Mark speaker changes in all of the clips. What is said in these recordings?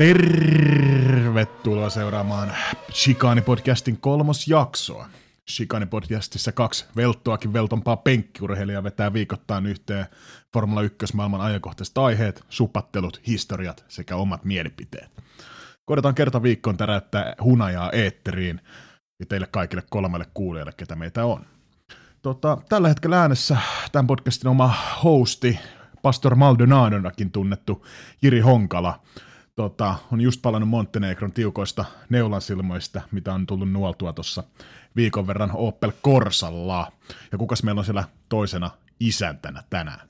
Speaker 1: Tervetuloa seuraamaan Shikani-podcastin kolmosjaksoa. Shikani-podcastissa kaksi velttoakin veltompaa penkkiurheilijaa vetää viikoittain yhteen Formula 1 maailman ajankohtaiset aiheet, supattelut, historiat sekä omat mielipiteet. Koitetaan kerta viikkoon täräyttää hunajaa eetteriin ja teille kaikille kolmelle kuulijalle, ketä meitä on. Tota, tällä hetkellä äänessä tämän podcastin oma hosti, Pastor Maldonadonakin tunnettu Jiri Honkala, tota, on just palannut Montenegron tiukoista neulansilmoista, mitä on tullut nuoltua tuossa viikon verran Opel Corsalla. Ja kukas meillä on siellä toisena isäntänä tänään?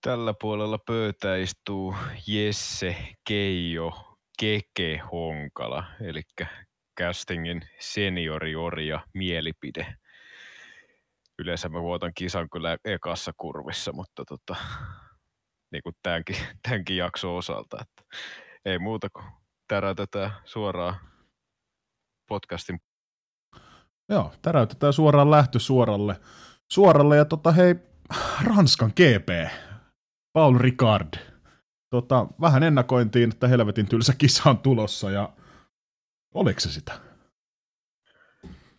Speaker 2: Tällä puolella pöytää istuu Jesse Keijo Keke Honkala, eli castingin senioriorja mielipide. Yleensä mä vuotan kisan kyllä ekassa kurvissa, mutta tota, niin kuin tämänkin, tämänkin jakson osalta. Että ei muuta kuin täräytetään suoraan podcastin.
Speaker 1: Joo, täräytetään suoraan lähtö suoralle. Suoralle ja tota hei, Ranskan GP, Paul Ricard. Tota, vähän ennakointiin, että helvetin tylsä kisa on tulossa ja oliko se sitä?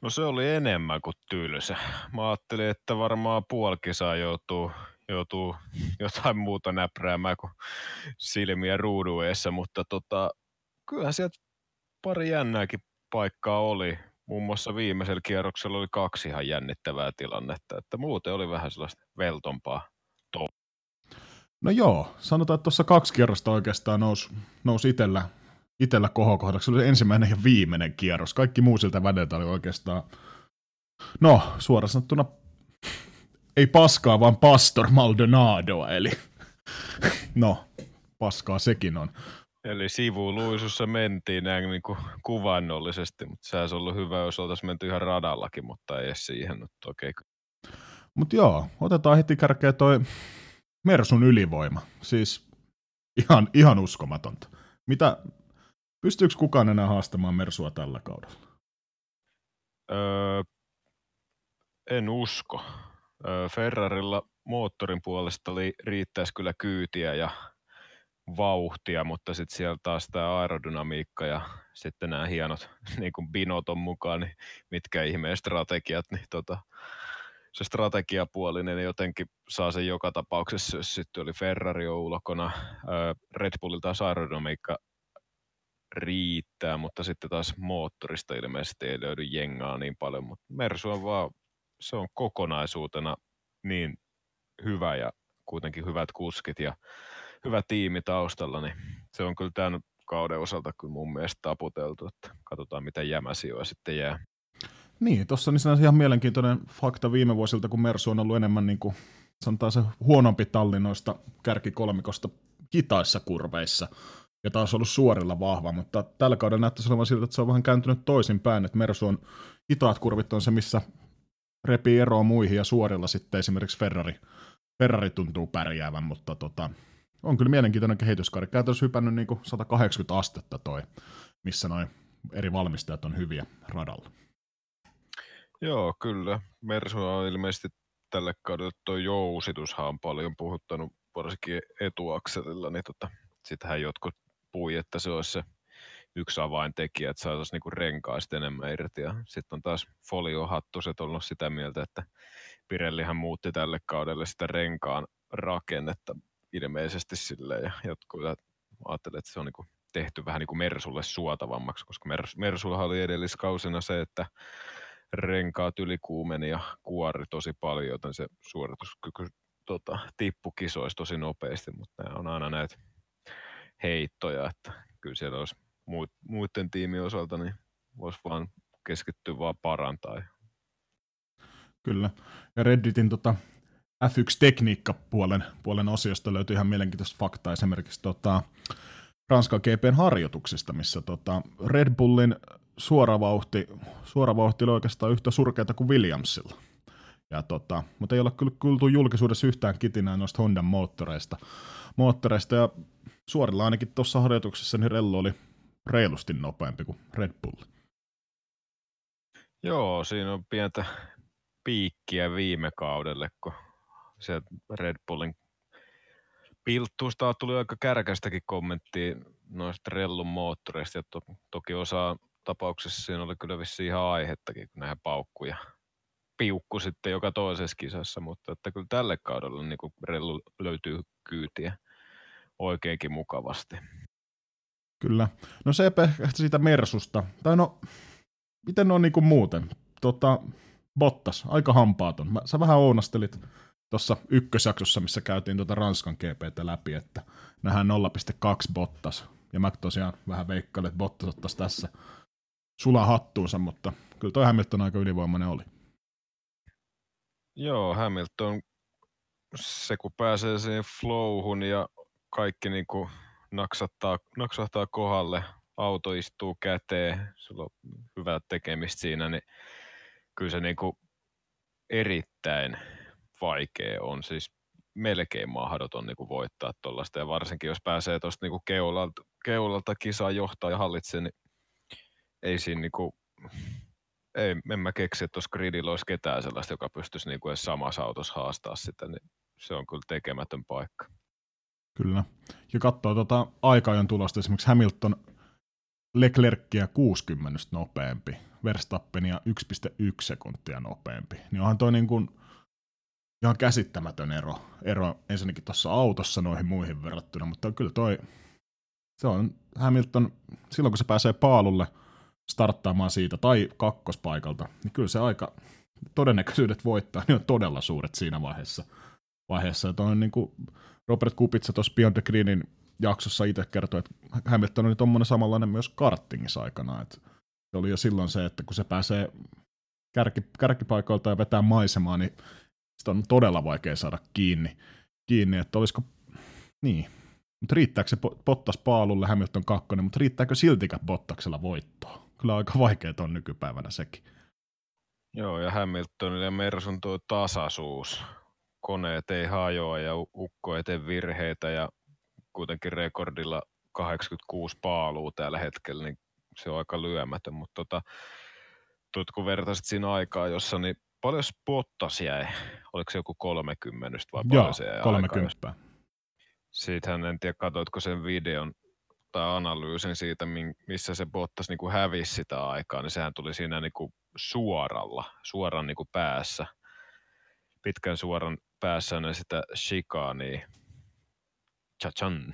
Speaker 2: No se oli enemmän kuin tylsä. Mä ajattelin, että varmaan puoli joutuu joutuu jotain muuta näpräämään kuin silmiä ruudueessa, mutta tota, kyllähän sieltä pari jännääkin paikkaa oli. Muun muassa viimeisellä kierroksella oli kaksi ihan jännittävää tilannetta, että muuten oli vähän sellaista veltompaa to-
Speaker 1: No joo, sanotaan, että tuossa kaksi kierrosta oikeastaan nousi, nousi itellä, itellä kohokohdaksi. Se oli ensimmäinen ja viimeinen kierros. Kaikki muu siltä vädeltä oli oikeastaan, no suoraan sanottuna ei paskaa, vaan Pastor Maldonadoa, eli no, paskaa sekin on.
Speaker 2: Eli sivuluisussa mentiin näin niin kuin kuvannollisesti, mutta se olisi ollut hyvä, jos oltaisiin menty ihan radallakin, mutta ei edes siihen nyt okei. Okay.
Speaker 1: Mutta joo, otetaan heti kärkeä toi Mersun ylivoima. Siis ihan, ihan uskomatonta. Mitä, pystyykö kukaan enää haastamaan Mersua tällä kaudella?
Speaker 2: Öö, en usko. Ferrarilla moottorin puolesta li, riittäisi kyllä kyytiä ja vauhtia, mutta sitten siellä taas tämä aerodynamiikka ja sitten nämä hienot niin kuin binot on mukaan, niin mitkä ihmeen strategiat, niin tota, se strategiapuolinen jotenkin saa sen joka tapauksessa, jos sitten oli Ferrari on ulkona, Red Bullilla taas aerodynamiikka riittää, mutta sitten taas moottorista ilmeisesti ei löydy jengaa niin paljon, mutta Mersu on vaan se on kokonaisuutena niin hyvä ja kuitenkin hyvät kuskit ja hyvä tiimi taustalla, niin se on kyllä tämän kauden osalta kyllä mun mielestä taputeltu, että katsotaan mitä jämäsijoja sitten jää.
Speaker 1: Niin, tuossa on niin ihan mielenkiintoinen fakta viime vuosilta, kun Mersu on ollut enemmän niin kuin, sanotaan se huonompi talli noista kärkikolmikosta kitaissa kurveissa, ja taas ollut suorilla vahva, mutta tällä kaudella näyttäisi olevan siltä, että se on vähän kääntynyt toisinpäin, että Mersu on hitaat kurvit on se, missä repii eroa muihin ja suorilla sitten esimerkiksi Ferrari, Ferrari tuntuu pärjäävän, mutta tota, on kyllä mielenkiintoinen kehityskaari. Käytännössä hypännyt niin kuin 180 astetta toi, missä noin eri valmistajat on hyviä radalla.
Speaker 2: Joo, kyllä. Mersu on ilmeisesti tälle kaudelle tuo jousitushan on paljon puhuttanut varsinkin etuakselilla, niin tota, sitähän jotkut pui, että se olisi se yksi avaintekijä, että saataisiin niinku renkaista enemmän irti. Sitten on taas Folio Hattuset ollut sitä mieltä, että Pirellihän muutti tälle kaudelle sitä renkaan rakennetta ilmeisesti silleen. Ja jotkut ajattelevat, että se on niinku tehty vähän niin kuin Mersulle suotavammaksi, koska Mers, Mersulla oli edelliskausina se, että renkaat ylikuumeni ja kuori tosi paljon, joten se suorituskyky tota, tippu kisoisi tosi nopeasti, mutta nämä on aina näitä heittoja, että kyllä siellä olisi muiden tiimien osalta niin voisi vaan keskittyä vaan parantaa.
Speaker 1: Kyllä. Ja Redditin tota, F1-tekniikka-puolen puolen osiosta löytyy ihan mielenkiintoista faktaa esimerkiksi tota, Ranskan GPn harjoituksista, missä tota, Red Bullin suora vauhti, suora vauhti oli oikeastaan yhtä surkeata kuin Williamsilla. Ja tota, mutta ei ole kyllä kuultu julkisuudessa yhtään kitinää noista Hondan moottoreista. moottoreista ja suorilla ainakin tuossa harjoituksessa niin Rello oli reilusti nopeampi kuin Red Bull.
Speaker 2: Joo, siinä on pientä piikkiä viime kaudelle, kun se Red Bullin pilttuusta tuli aika kärkästäkin kommenttia noista rellun moottoreista ja to, toki osa tapauksessa siinä oli kyllä vissi ihan aihettakin, kun nähdään paukkuja piukku sitten joka toisessa kisassa, mutta että kyllä tälle kaudella niin rellu löytyy kyytiä oikeinkin mukavasti.
Speaker 1: Kyllä. No se ehkä siitä Mersusta. Tai no, miten on niin kuin muuten? Tota, Bottas, aika hampaaton. Mä, sä vähän ounastelit tuossa ykkösjaksossa, missä käytiin tuota Ranskan GPtä läpi, että nähdään 0,2 Bottas. Ja mä tosiaan vähän veikkailin, että Bottas ottaisi tässä sula hattuunsa, mutta kyllä toi Hamilton aika ylivoimainen oli.
Speaker 2: Joo, Hamilton, se kun pääsee siihen flowhun ja kaikki niin kuin naksattaa, naksahtaa kohdalle, auto istuu käteen, sulla on hyvää tekemistä siinä, niin kyllä se niin kuin erittäin vaikea on, siis melkein mahdoton niin kuin voittaa tuollaista, ja varsinkin jos pääsee tuosta niin keulalta, keulalta kisaa johtaa ja hallitsee, niin ei siinä niin kuin, ei, en mä keksi, että tuossa gridillä olisi ketään sellaista, joka pystyisi niin kuin edes samassa autossa haastaa sitä, niin se on kyllä tekemätön paikka.
Speaker 1: Kyllä. Ja katsoo tuota aika tulosta, esimerkiksi Hamilton Leclerckiä 60 nopeampi, Verstappenia 1,1 sekuntia nopeampi. Niin onhan toi niin kuin ihan käsittämätön ero, ero ensinnäkin tuossa autossa noihin muihin verrattuna, mutta kyllä toi, se on Hamilton, silloin kun se pääsee paalulle starttaamaan siitä tai kakkospaikalta, niin kyllä se aika, todennäköisyydet voittaa, niin on todella suuret siinä vaiheessa. vaiheessa. Että on niin kuin Robert Kupitsa tuossa Beyond the Greenin jaksossa itse kertoi, että Hamilton oli tuommoinen samanlainen myös kartingissa aikana. Se oli jo silloin se, että kun se pääsee kärki, kärkipaikoilta ja vetää maisemaa, niin sitä on todella vaikea saada kiinni, kiinni että olisiko, niin, mutta riittääkö se Bottas paalulle Hamilton kakkonen, mutta riittääkö siltikään Bottaksella voittoa? Kyllä aika vaikea on nykypäivänä sekin.
Speaker 2: Joo, ja Hamiltonille ja Mersun tuo tasaisuus. Koneet ei hajoa ja ukko ei tee virheitä ja kuitenkin rekordilla 86 paaluu tällä hetkellä, niin se on aika lyömätön. Mutta tota, tuot, kun vertaisit siinä aikaa, jossa niin paljon spottas jäi? Oliko se joku 30 vai paljon
Speaker 1: Joo, se jäi 30. Aikaa?
Speaker 2: Siitähän en tiedä, katsoitko sen videon tai analyysin siitä, missä se Bottas niin kuin hävisi sitä aikaa, niin sehän tuli siinä niin kuin suoralla, suoran niin kuin päässä, pitkän suoran päässä ne sitä shikaania, Chachan,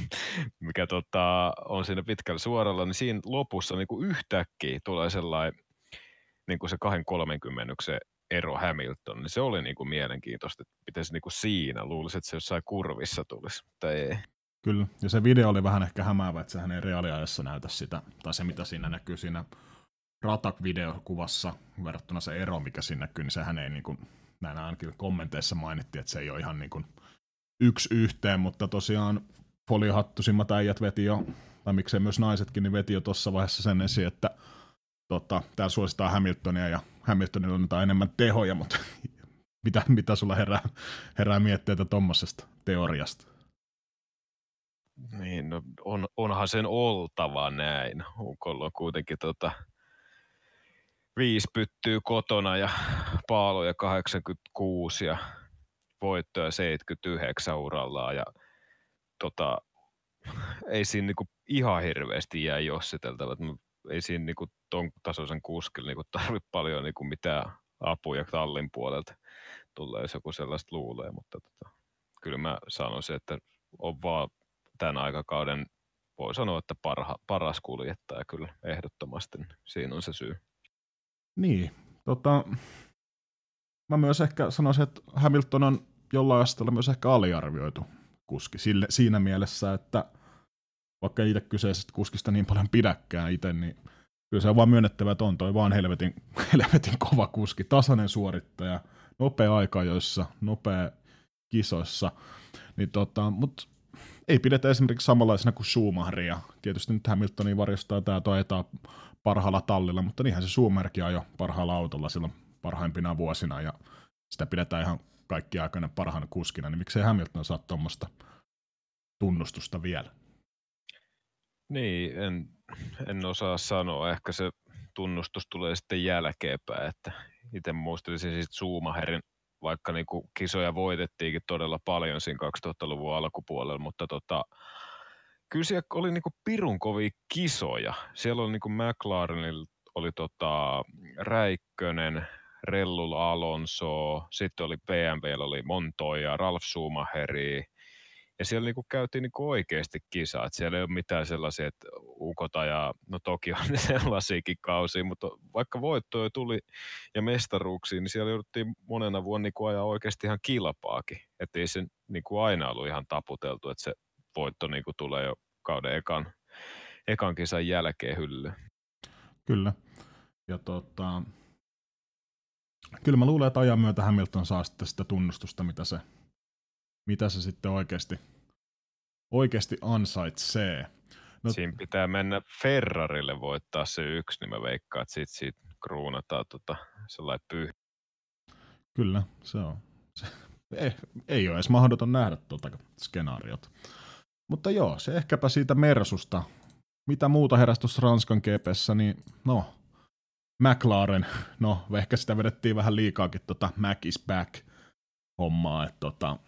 Speaker 2: mikä tota, on siinä pitkällä suoralla, niin siinä lopussa niin kuin yhtäkkiä tulee sellainen niin kuin se 230 ero Hamilton, niin se oli niin kuin mielenkiintoista, että miten se niin kuin siinä luulisi, että se jossain kurvissa tulisi, tai ei.
Speaker 1: Kyllä, ja se video oli vähän ehkä hämäävä, että sehän ei reaaliajassa näytä sitä, tai se mitä siinä näkyy siinä Ratak-videokuvassa verrattuna se ero, mikä siinä näkyy, niin sehän ei niin kuin, näin ainakin kommenteissa mainittiin, että se ei ole ihan niin kuin yksi yhteen, mutta tosiaan foliohattusimmat äijät veti jo, tai miksei myös naisetkin, niin veti jo tuossa vaiheessa sen esiin, että tota, täällä suositaan Hamiltonia ja Hamiltonilla on enemmän tehoja, mutta mitä, mitä sulla herää, herää mietteitä tuommoisesta teoriasta?
Speaker 2: Niin, no on, onhan sen oltava näin. Ukolla on kuitenkin tota, viisi pyttyy kotona ja paaloja 86 ja voittoja 79 urallaan ja tota, ei siinä niinku ihan hirveästi jää jossiteltavaa. Ei siinä niinku ton tasoisen kuskilla niinku tarvitse paljon niinku mitään apuja tallin puolelta tulee, jos joku sellaista luulee, mutta tota, kyllä mä sanoisin, että on vaan tämän aikakauden, voi sanoa, että parha, paras kuljettaja kyllä ehdottomasti. Siinä on se syy.
Speaker 1: Niin, tota, mä myös ehkä sanoisin, että Hamilton on jollain asteella myös ehkä aliarvioitu kuski sille, siinä mielessä, että vaikka itse kyseisestä kuskista niin paljon pidäkään itse, niin kyllä se on vaan myönnettävä, että on toi vaan helvetin, helvetin kova kuski, tasainen suorittaja, nopea aika joissa, nopea kisoissa, niin tota, mutta ei pidetä esimerkiksi samanlaisena kuin Schumacheria. Tietysti nyt Hamiltonin varjostaa tämä toetaan parhaalla tallilla, mutta niinhän se Schumacherkin jo parhaalla autolla silloin parhaimpina vuosina ja sitä pidetään ihan kaikki aikana parhaana kuskina, niin miksei Hamilton saa tuommoista tunnustusta vielä?
Speaker 2: Niin, en, en osaa sanoa. Ehkä se tunnustus tulee sitten jälkeenpäin, että itse muistelisin siis Schumacherin, vaikka niin kuin kisoja voitettiinkin todella paljon siinä 2000-luvun alkupuolella, mutta tota, kyllä siellä oli niinku pirun kovia kisoja. Siellä oli niinku McLarenilla oli tota Räikkönen, Rellul Alonso, sitten oli BMW, oli Montoya, Ralf Schumacheri, ja siellä niinku käytiin niinku oikeasti kisaa. Et siellä ei ole mitään sellaisia, että ukota ja no toki on sellaisiakin kausia, mutta vaikka voittoja tuli ja mestaruuksia, niin siellä jouduttiin monena vuonna niinku ajaa oikeasti ihan kilpaakin. Että ei se niinku aina ollut ihan taputeltu, että se voitto niinku tulee jo kauden ekan, ekan kisan jälkeen hyllyyn.
Speaker 1: Kyllä. Ja tota, kyllä mä luulen, että ajan myötä Hamilton saa sitten sitä tunnustusta, mitä se, mitä se sitten oikeasti, oikeasti ansaitsee.
Speaker 2: No, Siinä pitää mennä Ferrarille voittaa se yksi, niin mä veikkaan, että siitä, siitä kruunataan tota, sellainen pyh.
Speaker 1: Kyllä, se on. Se, ei, ei ole edes mahdoton nähdä tuota skenaariota. Mutta joo, se ehkäpä siitä Mersusta. Mitä muuta heräsi Ranskan GPssä, niin no, McLaren, no ehkä sitä vedettiin vähän liikaakin tota Mac is back hommaa, että tota,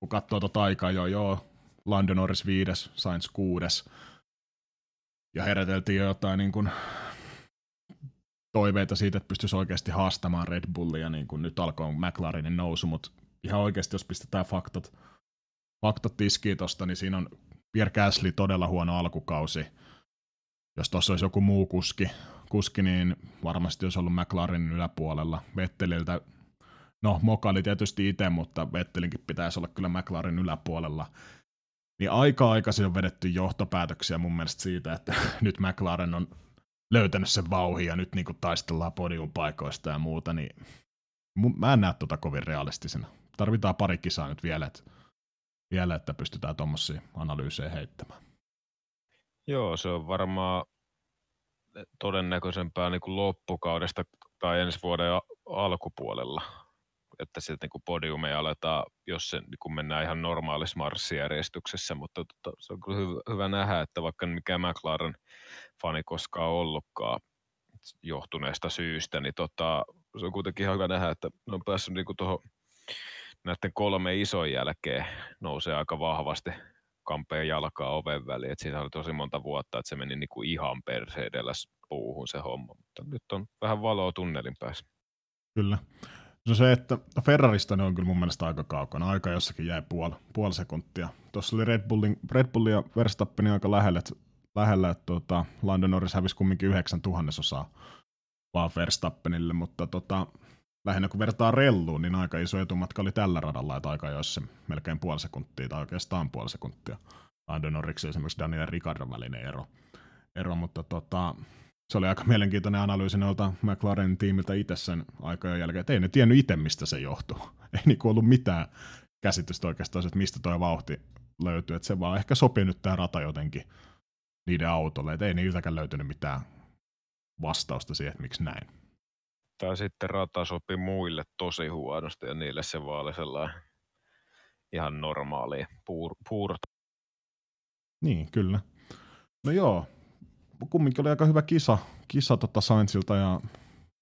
Speaker 1: kun katsoo tota aikaa jo, joo, London Norris viides, Sainz kuudes, ja heräteltiin jo jotain niin kuin, toiveita siitä, että pystyisi oikeasti haastamaan Red Bullia, niin kuin nyt alkoi McLarenin nousu, mutta ihan oikeasti, jos pistetään faktat, faktat tiskiin tosta, niin siinä on Pierre Gasly todella huono alkukausi. Jos tuossa olisi joku muu kuski, kuski, niin varmasti olisi ollut McLarenin yläpuolella. Vetteliltä, no Moka oli tietysti itse, mutta Vettelinkin pitäisi olla kyllä McLarenin yläpuolella. Niin aika aikaisin on vedetty johtopäätöksiä mun mielestä siitä, että nyt McLaren on löytänyt sen vauhin ja nyt niinku taistellaan podiumpaikoista ja muuta, niin mä en näe tota kovin realistisena. Tarvitaan pari kisaa nyt vielä, että, vielä, että pystytään tuommoisia analyysejä heittämään.
Speaker 2: Joo, se on varmaan todennäköisempää niin kuin loppukaudesta tai ensi vuoden alkupuolella, että sitten niin podiumeja aletaan, jos se niin kuin mennään ihan normaalissa marssijärjestyksessä, mutta tota, se on kyllä hyvä, hyvä nähdä, että vaikka mikä McLaren fani koskaan ollutkaan johtuneesta syystä, niin tota, se on kuitenkin ihan hyvä nähdä, että ne on päässyt niin tuohon näiden kolme ison jälkeen nousee aika vahvasti kampeen jalkaa oven väliin. Et siinä oli tosi monta vuotta, että se meni niinku ihan perseedellä puuhun se homma, mutta nyt on vähän valoa tunnelin päässä.
Speaker 1: Kyllä. No se, että Ferrarista ne on kyllä mun mielestä aika kaukana. Aika jossakin jäi puoli, puoli sekuntia. Tuossa oli Red Bullin, Red Bullin ja Verstappenin aika lähellä, että, lähellä, että tuota, Lando Norris hävisi kumminkin yhdeksän tuhannesosaa vaan Verstappenille, mutta tota, lähinnä kun vertaa relluun, niin aika iso etumatka oli tällä radalla, että aika joissa melkein puoli sekuntia tai oikeastaan puoli sekuntia. Lando Norris esimerkiksi Daniel Ricardon välinen ero. ero mutta tota, se oli aika mielenkiintoinen analyysi noilta McLarenin tiimiltä itse sen aikojen jälkeen, että ei ne tiennyt itse, mistä se johtuu. Ei niinku ollut mitään käsitystä oikeastaan, että mistä tuo vauhti löytyy, että se vaan ehkä sopii nyt tämä rata jotenkin niiden autolle, että ei niiltäkään löytynyt mitään vastausta siihen, että miksi näin.
Speaker 2: Tai sitten rata sopi muille tosi huonosti ja niille se vaan oli sellainen ihan normaali puur, puurta.
Speaker 1: Niin, kyllä. No joo, kumminkin oli aika hyvä kisa, kisa tota Sainzilta ja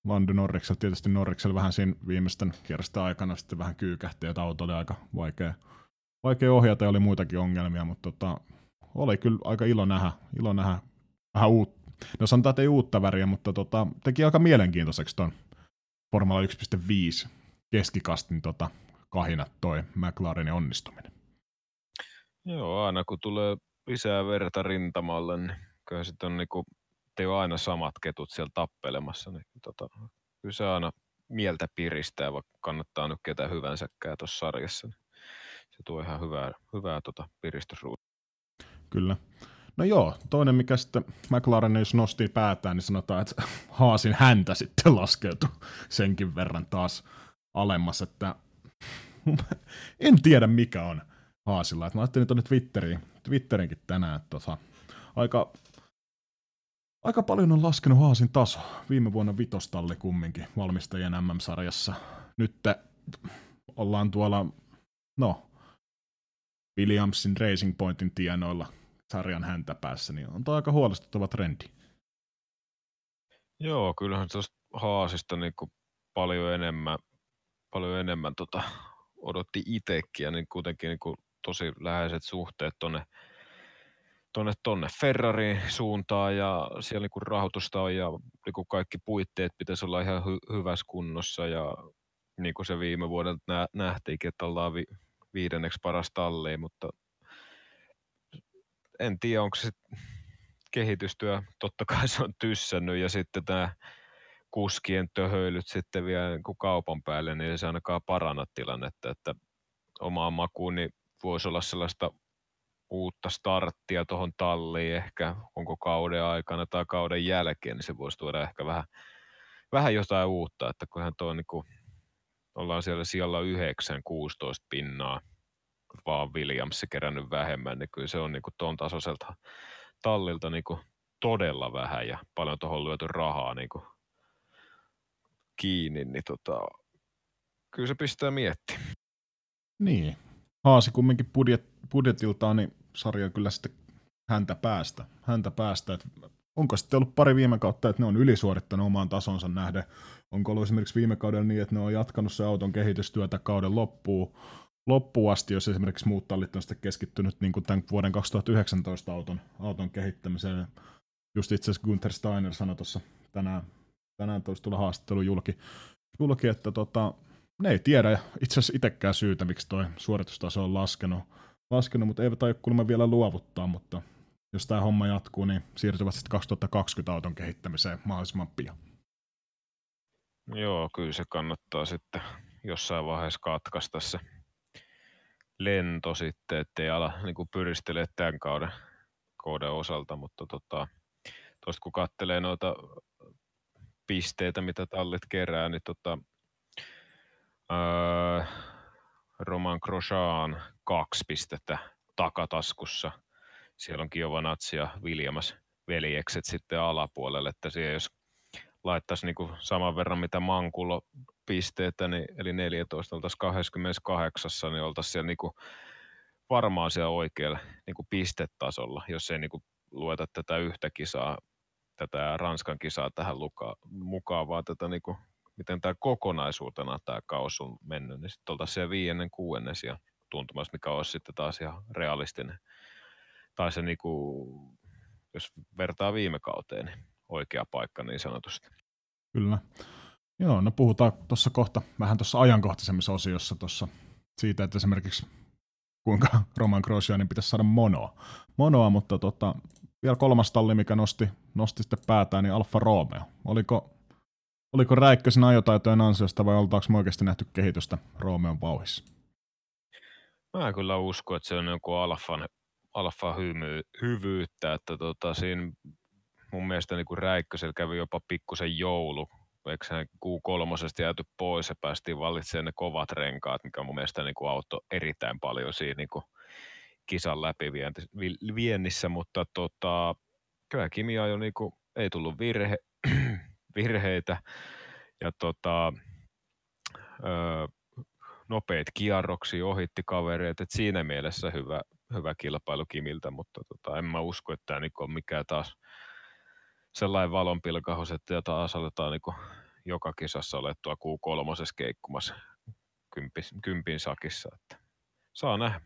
Speaker 1: Lando Norrikselta. Tietysti Norriksella vähän siinä viimeisten kierrosten aikana sitten vähän kyykähti, että auto oli aika vaikea, vaikea ohjata ja oli muitakin ongelmia, mutta tota, oli kyllä aika ilo nähdä, ilo nähdä vähän uutta. No sanotaan, että ei uutta väriä, mutta tota, teki aika mielenkiintoiseksi ton Formula 1.5 keskikastin tota, kahinat toi McLarenin onnistuminen.
Speaker 2: Joo, aina kun tulee lisää verta rintamalle, niin kyllä sitten on niinku, te on aina samat ketut siellä tappelemassa, niin tota, kyllä se aina mieltä piristää, vaikka kannattaa nyt ketä hyvänsäkään tuossa sarjassa. Niin se tuo ihan hyvää, hyvää tota piristysruutua.
Speaker 1: Kyllä. No joo, toinen mikä sitten McLaren, jos nosti päätään, niin sanotaan, että Haasin häntä sitten laskeutui senkin verran taas alemmas, että en tiedä mikä on Haasilla. Että mä ajattelin tuonne Twitteriin, Twitterinkin tänään, että tota, aika Aika paljon on laskenut Haasin taso. Viime vuonna vitostalli kumminkin valmistajien MM-sarjassa. Nyt ollaan tuolla, no, Williamsin Racing Pointin tienoilla sarjan häntä päässä, niin on aika huolestuttava trendi.
Speaker 2: Joo, kyllähän tuosta Haasista niin kuin paljon enemmän, paljon enemmän tota, odotti itsekin ja niin kuitenkin niin kuin tosi läheiset suhteet tuonne tonne, tonne Ferrarin suuntaan ja siellä niin kuin rahoitusta on ja niin kuin kaikki puitteet pitäisi olla ihan hy- hyvässä kunnossa ja niin kuin se viime vuodelta nä- nähtiinkin, että ollaan vi- viidenneksi paras talli, mutta en tiedä, onko se kehitystyö, totta kai se on tyssännyt ja sitten tämä kuskien töhöilyt sitten vielä niin kuin kaupan päälle, niin ei se ainakaan paranna tilannetta, että omaan makuun niin voisi olla sellaista uutta starttia tuohon talliin ehkä, onko kauden aikana tai kauden jälkeen, niin se voisi tuoda ehkä vähän, vähän jotain uutta, että kunhan tuo niin kuin, ollaan siellä siellä 9, 16 pinnaa, vaan Williams kerännyt vähemmän, niin kyllä se on niin kuin tuon tasoiselta tallilta niin kuin todella vähän ja paljon tuohon lyöty rahaa niin kuin kiinni, niin tota, kyllä se pistää miettimään.
Speaker 1: Niin. Haasi kumminkin budjet, budjetiltaan, niin sarja kyllä sitten häntä päästä. Häntä päästä. Et onko sitten ollut pari viime kautta, että ne on ylisuorittanut omaan tasonsa nähden? Onko ollut esimerkiksi viime kaudella niin, että ne on jatkanut se auton kehitystyötä kauden loppuun, loppuun asti, jos esimerkiksi muut tallit on sitten keskittynyt niin kuin tämän vuoden 2019 auton, auton kehittämiseen. Just itse asiassa Günther Steiner sanoi tuossa tänään, tänään tulisi tulla haastattelu julki, julki että tota, ne ei tiedä itse asiassa itsekään syytä, miksi tuo suoritustaso on laskenut, laskenut mutta eivät aio kuulemma vielä luovuttaa, mutta jos tämä homma jatkuu, niin siirtyvät sitten 2020 auton kehittämiseen mahdollisimman pian.
Speaker 2: Joo, kyllä se kannattaa sitten jossain vaiheessa katkaista se lento sitten, ettei ala niin kuin pyristele tämän kauden, kauden osalta, mutta tota, kun katselee noita pisteitä, mitä tallit kerää, niin tota, öö, Roman Grosjean kaksi pistettä takataskussa. Siellä on Giovanazzi ja Williams veljekset sitten alapuolelle, että siellä jos laittaisi niin kuin saman verran mitä Mankulo pisteitä, niin, eli 14 oltaisiin 28, niin oltaisiin siellä niin kuin varmaan siellä oikealla niin kuin pistetasolla, jos ei niin kuin lueta tätä yhtä kisaa, tätä Ranskan kisaa tähän luka, mukaan, vaan tätä niin kuin, miten tämä kokonaisuutena tämä kaus on mennyt, niin sitten oltaisiin siellä viiennen, kuuennes ja tuntumassa, mikä olisi sitten taas ihan realistinen. Tai se niin kuin, jos vertaa viime kauteen, niin oikea paikka niin sanotusti.
Speaker 1: Kyllä. Joo, no puhutaan tuossa kohta vähän tuossa ajankohtaisemmissa osiossa tuossa siitä, että esimerkiksi kuinka Roman Grosjeanin pitäisi saada monoa. Monoa, mutta tota, vielä kolmas talli, mikä nosti, nosti sitten päätään, niin Alfa Romeo. Oliko, oliko Räikkösen ajotaitojen ansiosta vai oltaanko me oikeasti nähty kehitystä Romeon vauhissa?
Speaker 2: Mä kyllä usko, että se on joku alfan, alfa hymy, hyvyyttä, että tota, siinä mun mielestä niin kuin Räikkösellä kävi jopa pikkusen joulu, eikö hän Q3 jääty pois ja päästiin valitsemaan ne kovat renkaat, mikä mun mielestä niin kuin auttoi erittäin paljon siinä niin kuin kisan läpiviennissä, mutta tota, kyllä Kimi jo niin kuin, ei tullut virhe, virheitä. Ja tota, öö, nopeita kierroksia ohitti kavereita, että siinä mielessä hyvä, hyvä kilpailu Kimiltä, mutta tota, en mä usko, että tämä niin on mikään taas sellainen valonpilkahus, että taas aletaan niin joka kisassa olettua Q3 keikkumassa kympin, kympin sakissa. Että saa nähdä.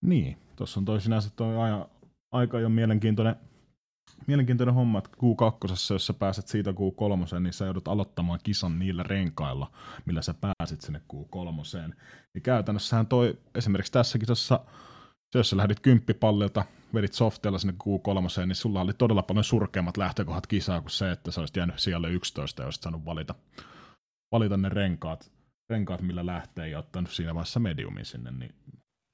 Speaker 1: Niin, tuossa on toisinaan toi aja, aika jo mielenkiintoinen, mielenkiintoinen homma, että Q2, jos sä pääset siitä Q3, niin sä joudut aloittamaan kisan niillä renkailla, millä sä pääsit sinne Q3. Niin käytännössähän toi esimerkiksi tässä kisassa jos sä lähdit kymppipallilta, vedit softeella sinne Q3, niin sulla oli todella paljon surkeammat lähtökohdat kisaa kuin se, että sä olisit jäänyt siellä 11 ja olisit saanut valita, valita ne renkaat, renkaat, millä lähtee ja ottanut siinä vaiheessa mediumin sinne, niin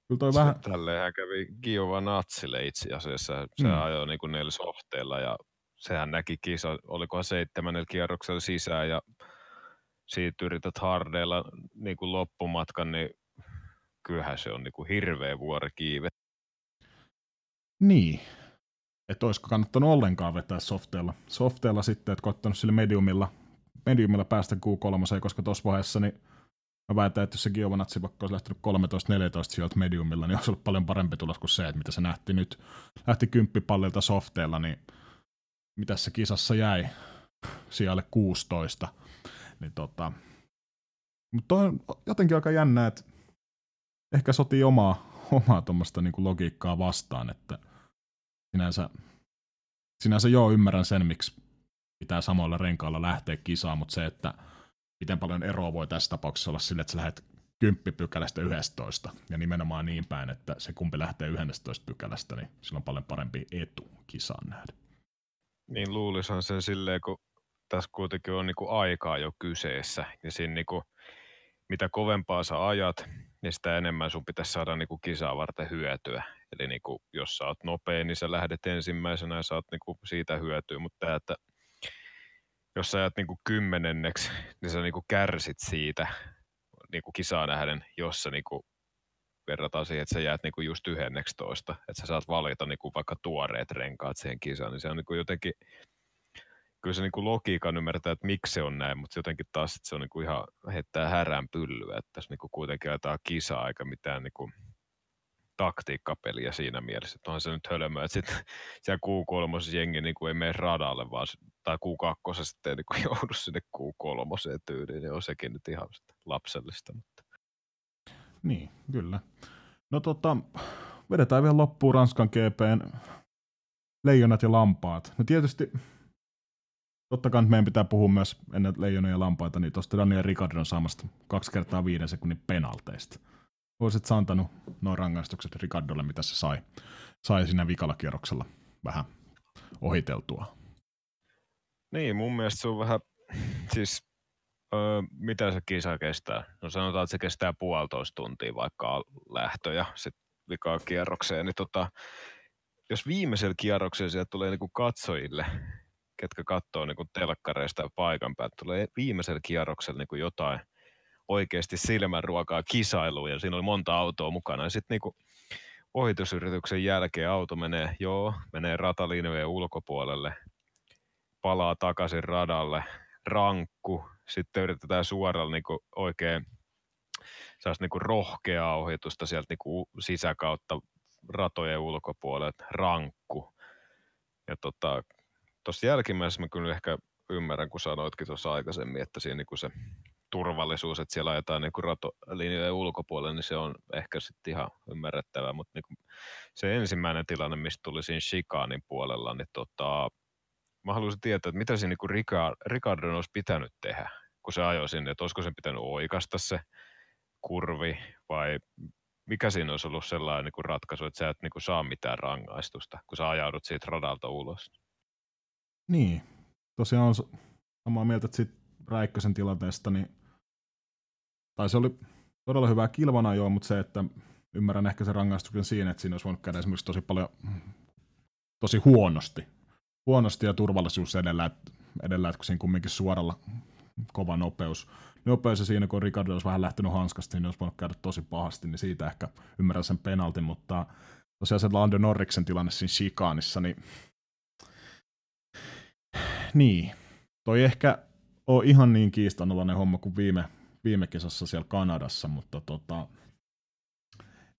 Speaker 2: Kyllä toi vähän... Tälleenhän kävi Giovanazzille itse asiassa. Se mm. ajoi niin niillä softeilla ja sehän näki kisa, olikohan seitsemännellä kierroksella sisään ja siitä yrität hardeilla niin kuin loppumatkan, niin kyllähän se on niin kuin hirveä vuorikiive.
Speaker 1: Niin. Että olisiko kannattanut ollenkaan vetää softeella. Softeella sitten, että ottanut sille mediumilla, mediumilla päästä Q3, koska tuossa vaiheessa niin mä väitän, että jos se Giovanazzi vaikka olisi lähtenyt 13-14 sieltä mediumilla, niin olisi ollut paljon parempi tulos kuin se, että mitä se nähti nyt. Lähti kymppipallilta softeella, niin mitä se kisassa jäi siellä 16. Niin tota, mutta on jotenkin aika jännä, että ehkä sotii omaa, omaa tuommoista niin logiikkaa vastaan, että sinänsä, sinänsä joo ymmärrän sen, miksi pitää samoilla renkailla lähteä kisaan, mutta se, että miten paljon eroa voi tässä tapauksessa olla sille, että sä lähdet 10 pykälästä 11, ja nimenomaan niin päin, että se kumpi lähtee 11 pykälästä, niin sillä on paljon parempi etu kisaan nähdä.
Speaker 2: Niin luulisan sen silleen, kun tässä kuitenkin on niinku aikaa jo kyseessä, ja siinä niinku, mitä kovempaa sä ajat, niin sitä enemmän sun pitäisi saada niinku kisaa varten hyötyä. Eli niinku, jos sä oot nopea, niin sä lähdet ensimmäisenä ja saat niinku siitä hyötyä, mutta tämä, että jos sä ajat niinku kymmenenneksi, niin sä niinku kärsit siitä niinku kisaa nähden, jos sä niinku verrataan siihen, että sä jäät niinku just 11, että sä saat valita niinku vaikka tuoreet renkaat siihen kisaan, niin se on niinku jotenkin, kyllä se niinku logiikan ymmärtää, että miksi se on näin, mutta jotenkin taas se on niinku ihan heittää härän pyllyä, että tässä niinku kuitenkin ajetaan kisaa eikä mitään niinku taktiikkapeliä siinä mielessä, että on se nyt hölmö, että sitten siellä Q3 jengi niin kuin ei mene radalle, vaan, tai Q2 sitten niin kuin joudu sinne Q3 tyyliin, niin on sekin nyt ihan lapsellista. Mutta.
Speaker 1: Niin, kyllä. No tota, vedetään vielä loppuun Ranskan GPn leijonat ja lampaat. No tietysti, totta kai meidän pitää puhua myös ennen leijonia ja lampaita, niin tuosta Daniel Ricardon saamasta kaksi kertaa viiden sekunnin penalteista olisit sä antanut nuo rangaistukset Ricardolle, mitä se sai, sai siinä vikalla kierroksella vähän ohiteltua?
Speaker 2: Niin, mun mielestä se on vähän, siis öö, mitä se kisa kestää? No sanotaan, että se kestää puolitoista tuntia vaikka lähtö ja sitten vikaa kierrokseen, niin tota, jos viimeisellä kierroksella sieltä tulee niinku katsojille, ketkä katsoo niinku telkkareista ja paikan päältä, tulee viimeisellä kierroksella niinku jotain – oikeasti silmänruokaa kisailuun ja siinä oli monta autoa mukana. Ja sitten niinku ohitusyrityksen jälkeen auto menee, joo, menee ratalinjojen ulkopuolelle, palaa takaisin radalle, rankku, sitten yritetään suoralla niinku oikein sellaista niinku rohkeaa ohitusta sieltä niinku sisäkautta ratojen ulkopuolelle, rankku. Ja tota, tuossa jälkimmäisessä mä kyllä ehkä ymmärrän, kun sanoitkin tuossa aikaisemmin, että siinä niinku se turvallisuus, että siellä ajetaan niin ratolinjojen ulkopuolelle, niin se on ehkä sitten ihan ymmärrettävää, mutta niin se ensimmäinen tilanne, mistä tuli siinä Shikanin puolella, niin tota, mä haluaisin tietää, että mitä siinä niin Ricardon olisi pitänyt tehdä, kun se ajoi sinne, että olisiko sen pitänyt oikasta se kurvi vai mikä siinä olisi ollut sellainen niin ratkaisu, että sä et niin kuin saa mitään rangaistusta, kun sä ajaudut siitä radalta ulos.
Speaker 1: Niin, tosiaan on samaa mieltä, että siitä Räikkösen tilanteesta, niin tai se oli todella hyvää kilvana joo, mutta se, että ymmärrän ehkä sen rangaistuksen siinä, että siinä olisi voinut käydä esimerkiksi tosi paljon, tosi huonosti. Huonosti ja turvallisuus edellä, että, edellä, että kun siinä kumminkin suoralla kova nopeus. Nopeus ja siinä, kun Ricardo olisi vähän lähtenyt hanskasta, niin olisi voinut käydä tosi pahasti, niin siitä ehkä ymmärrän sen penaltin, mutta tosiaan se Lando Norriksen tilanne siinä Chicanissa, niin niin, toi ehkä on ihan niin kiistanalainen homma kuin viime, viime kesässä siellä Kanadassa, mutta tota,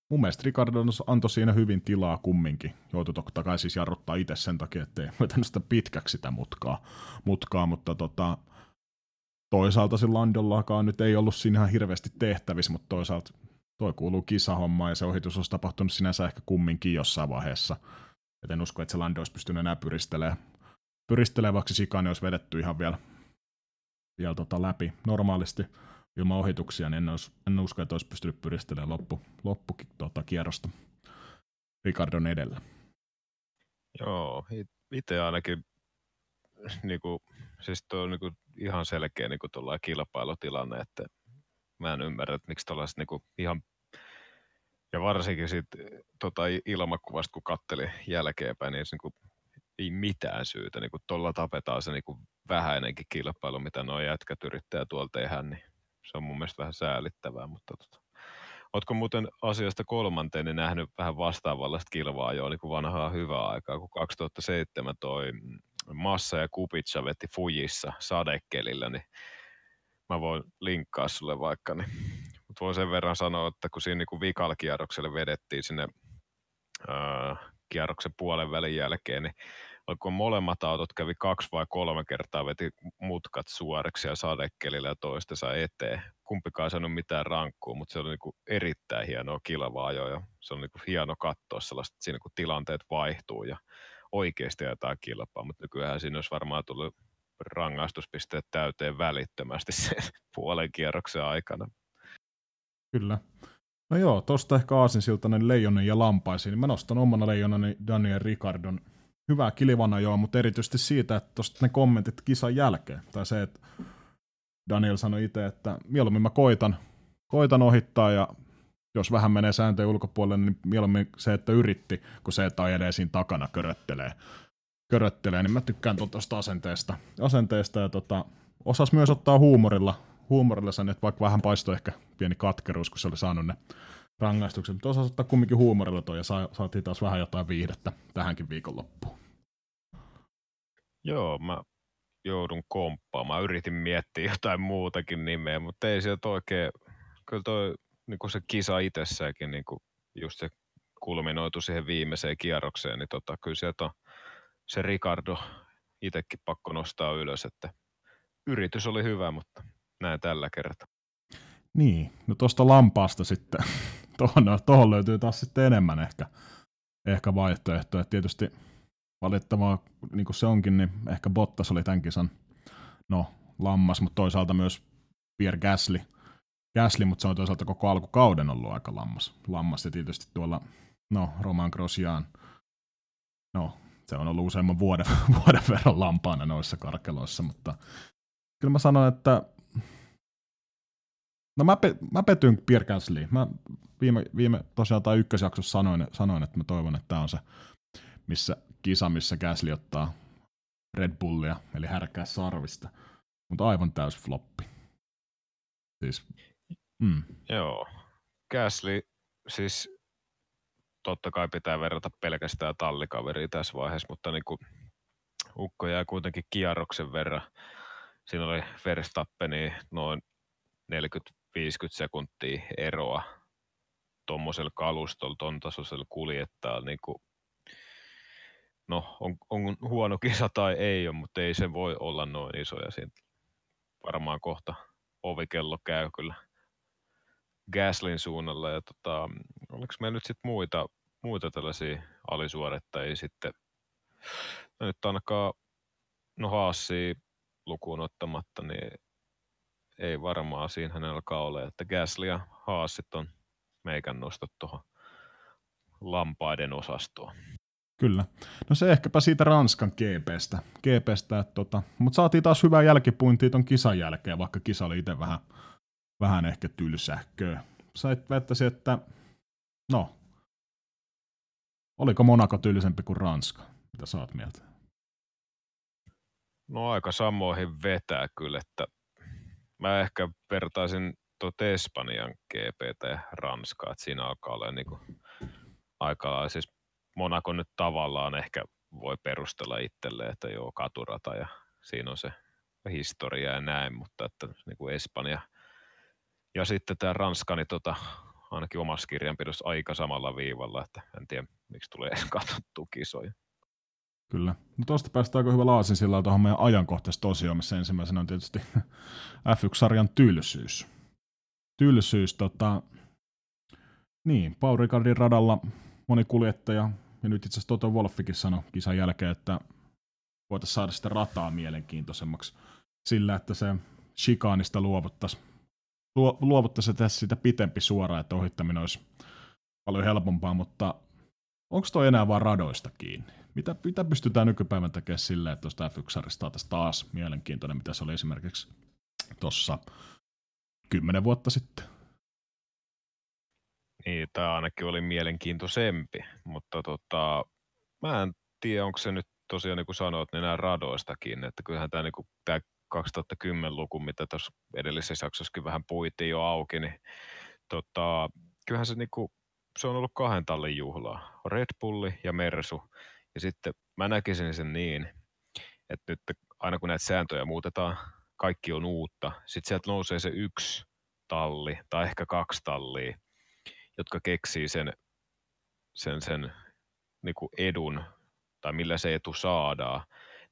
Speaker 1: mun mielestä Ricardo antoi siinä hyvin tilaa kumminkin. Joutui totta kai siis jarruttaa itse sen takia, ettei vetänyt sitä pitkäksi sitä mutkaa, mutkaa mutta tota, toisaalta se Landollakaan nyt ei ollut siinä ihan hirveästi tehtävissä, mutta toisaalta toi kuuluu kisahommaan ja se ohitus olisi tapahtunut sinänsä ehkä kumminkin jossain vaiheessa. Et en usko, että se Lando olisi pystynyt enää pyristelemään, pyristelemään vaikka Sikani olisi vedetty ihan vielä, vielä tota läpi normaalisti ilman ohituksia, niin en, olisi, en usko, että olisi pystynyt pyristelemään loppu, loppu tota, kierrosta Ricardon edellä.
Speaker 2: Joo, itse ainakin niin kuin, siis tuo on niin kuin, ihan selkeä niin kuin, kilpailutilanne, että mä en ymmärrä, että miksi tällaiset niin kuin, ihan ja varsinkin sit, tota, ilmakuvasta, kun katteli jälkeenpäin, niin, niin ei mitään syytä. Niin tuolla tapetaan se niin kuin, vähäinenkin kilpailu, mitä nuo jätkät yrittää tuolla tehdä, niin se on mun mielestä vähän säälittävää, mutta tota. Oletko muuten asiasta kolmanteen niin nähnyt vähän vastaavallaista kilvaa jo niin kuin vanhaa hyvää aikaa, kun 2007 toi Massa ja Kupitsa veti Fujissa sadekelillä, niin mä voin linkkaa sulle vaikka, niin, mutta voin sen verran sanoa, että kun siinä niin kierrokselle vedettiin sinne ää, kierroksen puolen välin jälkeen, niin kun molemmat autot kävi kaksi vai kolme kertaa, veti mutkat suoreksi ja sadekelillä ja toistensa eteen kumpikaan sanonut mitään rankkuu, mutta se oli niinku erittäin hienoa kilvaa jo. Ja se on niinku hieno katsoa sellaista, siinä kun tilanteet vaihtuu ja oikeasti jotain kilpaa, mutta nykyään siinä olisi varmaan tullut rangaistuspisteet täyteen välittömästi sen puolen kierroksen aikana.
Speaker 1: Kyllä. No joo, tosta ehkä aasinsiltainen leijonen ja lampaisiin. Niin mä nostan omana leijonani Daniel Ricardon. Hyvää kilivana joo, mutta erityisesti siitä, että tosta ne kommentit kisan jälkeen. Tai se, että Daniel sanoi itse, että mieluummin mä koitan, koitan ohittaa ja jos vähän menee sääntöjen ulkopuolelle, niin mieluummin se, että yritti, kuin se, että ajelee siinä takana köröttelee. köröttelee niin mä tykkään tuosta asenteesta. asenteesta ja tota, osas myös ottaa huumorilla, huumorilla sen, että vaikka vähän paistoi ehkä pieni katkeruus, kun se oli saanut ne rangaistukset, mutta osasi ottaa kumminkin huumorilla toi ja sa- saatiin taas vähän jotain viihdettä tähänkin viikonloppuun.
Speaker 2: Joo, mä joudun komppaamaan. Yritin miettiä jotain muutakin nimeä, mutta ei sieltä oikein, kyllä toi niin kuin se kisa itsessäänkin, niin kuin just se kulminoitu siihen viimeiseen kierrokseen, niin tota, kyllä sieltä on se Ricardo itsekin pakko nostaa ylös, että yritys oli hyvä, mutta näin tällä kertaa.
Speaker 1: Niin, no tuosta lampaasta sitten, tuohon, tuohon löytyy taas sitten enemmän ehkä, ehkä vaihtoehtoja. Tietysti valittavaa, niin kuin se onkin, niin ehkä Bottas oli tämän kisan no, lammas, mutta toisaalta myös Pierre Gasly, Gasly, mutta se on toisaalta koko alkukauden ollut aika lammas. lammas ja tietysti tuolla, no, Roman Grosjean, no, se on ollut useamman vuoden, vuoden verran lampaana noissa karkeloissa, mutta kyllä mä sanoin, että No mä, pe- mä petyin Pierre Gaslyin. Mä viime, viime tosiaan tai ykkösjaksossa sanoin, sanoin, että mä toivon, että tämä on se missä kisa, missä Gasly ottaa Red Bullia, eli härkää sarvista. Mutta aivan täys floppi. Siis,
Speaker 2: mm. Joo. Gasly, siis totta kai pitää verrata pelkästään tallikaveriin tässä vaiheessa, mutta niin kuin Ukko jää kuitenkin kierroksen verran. Siinä oli Verstappeni noin 40-50 sekuntia eroa tuommoisella kalustolla, ton tasoisella kuljettaa niin kuin no on, on huono kisa tai ei ole, mutta ei se voi olla noin iso ja siitä varmaan kohta ovikello käy kyllä Gaslin suunnalla ja tota, oliko meillä nyt sitten muita, muita tällaisia alisuorittajia sitten, no nyt ainakaan no Haassia lukuun ottamatta, niin ei varmaan siinä hänellä alkaa ole, että Gasly ja Haassit on meikän nostot tuohon lampaiden osastoon.
Speaker 1: Kyllä. No se ehkäpä siitä Ranskan GPstä. GPstä että tota, mutta saatiin taas hyvää jälkipuintia ton kisan jälkeen, vaikka kisa oli itse vähän, vähän ehkä tylsähköä. Sait väittäisi, että no, oliko Monaco tylsempi kuin Ranska? Mitä saat mieltä?
Speaker 2: No aika samoihin vetää kyllä, että mä ehkä vertaisin tuota Espanjan GPtä ja Ranskaa, että siinä alkaa olla niin kuin aika siis Monaco nyt tavallaan ehkä voi perustella itselleen, että joo, katurata ja siinä on se historia ja näin, mutta että niin kuin Espanja ja sitten tämä Ranska, niin tota, ainakin omassa kirjanpidossa aika samalla viivalla, että en tiedä, miksi tulee katsottua kisoja.
Speaker 1: Kyllä. No tuosta päästään aika hyvä laasin sillä tuohon meidän ajankohtaisesta osioon, missä ensimmäisenä on tietysti F1-sarjan tylsyys. Tylsyys, tota, niin, Paul radalla moni kuljettaja ja nyt itse asiassa Toto Wolfikin sanoi kisan jälkeen, että voitaisiin saada sitä rataa mielenkiintoisemmaksi sillä, että se shikaanista luovuttaisiin luovuttaisi tässä sitä pitempi suoraan, että ohittaminen olisi paljon helpompaa, mutta onko toi enää vaan radoista kiinni? Mitä, mitä pystytään nykypäivän tekemään silleen, että tuosta F1-sarjasta taas mielenkiintoinen, mitä se oli esimerkiksi tuossa kymmenen vuotta sitten?
Speaker 2: Niin, tämä ainakin oli mielenkiintoisempi, mutta tota, mä en tiedä, onko se nyt tosiaan niin kuin sanoit, niin nämä radoistakin, että kyllähän tämä, niin kuin, tämä 2010-luku, mitä tuossa edellisessä jaksossakin vähän puitiin jo auki, niin tota, kyllähän se, niin kuin, se on ollut kahden tallin juhlaa. Red Bulli ja Mersu. Ja sitten mä näkisin sen niin, että nyt aina kun näitä sääntöjä muutetaan, kaikki on uutta. Sitten sieltä nousee se yksi talli tai ehkä kaksi tallia, jotka keksii sen, sen, sen niin kuin edun tai millä se etu saadaan,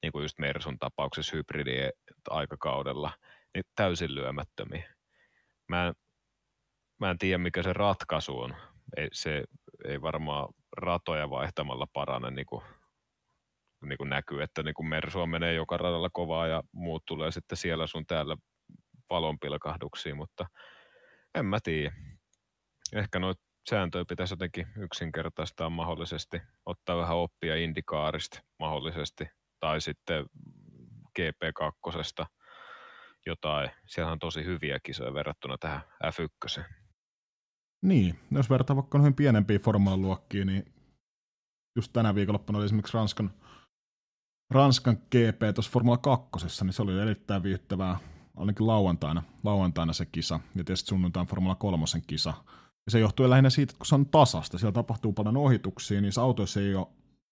Speaker 2: niin kuin just Mersun tapauksessa hybridien aikakaudella, niin täysin lyömättömiä. mä, en, mä en tiedä mikä se ratkaisu on. Ei, se ei varmaan ratoja vaihtamalla parane niin kuin, niin kuin näkyy, että niin kuin Mersua menee joka radalla kovaa ja muut tulee sitten siellä sun täällä valonpilkahduksiin, mutta en mä tiedä. Ehkä noita sääntöjä pitäisi jotenkin yksinkertaistaa mahdollisesti, ottaa vähän oppia indikaarista mahdollisesti, tai sitten GP2 jotain. Siellä on tosi hyviä kisoja verrattuna tähän F1.
Speaker 1: Niin, jos vertaa vaikka noihin pienempiin formaaliluokkiin, niin just tänä viikonloppuna oli esimerkiksi Ranskan, Ranskan GP tuossa Formula 2, niin se oli erittäin viihdyttävää, ainakin lauantaina, lauantaina se kisa, ja tietysti sunnuntain Formula 3 kisa. Ja se johtuu lähinnä siitä, että kun se on tasasta, siellä tapahtuu paljon ohituksia, niin autoissa ei ole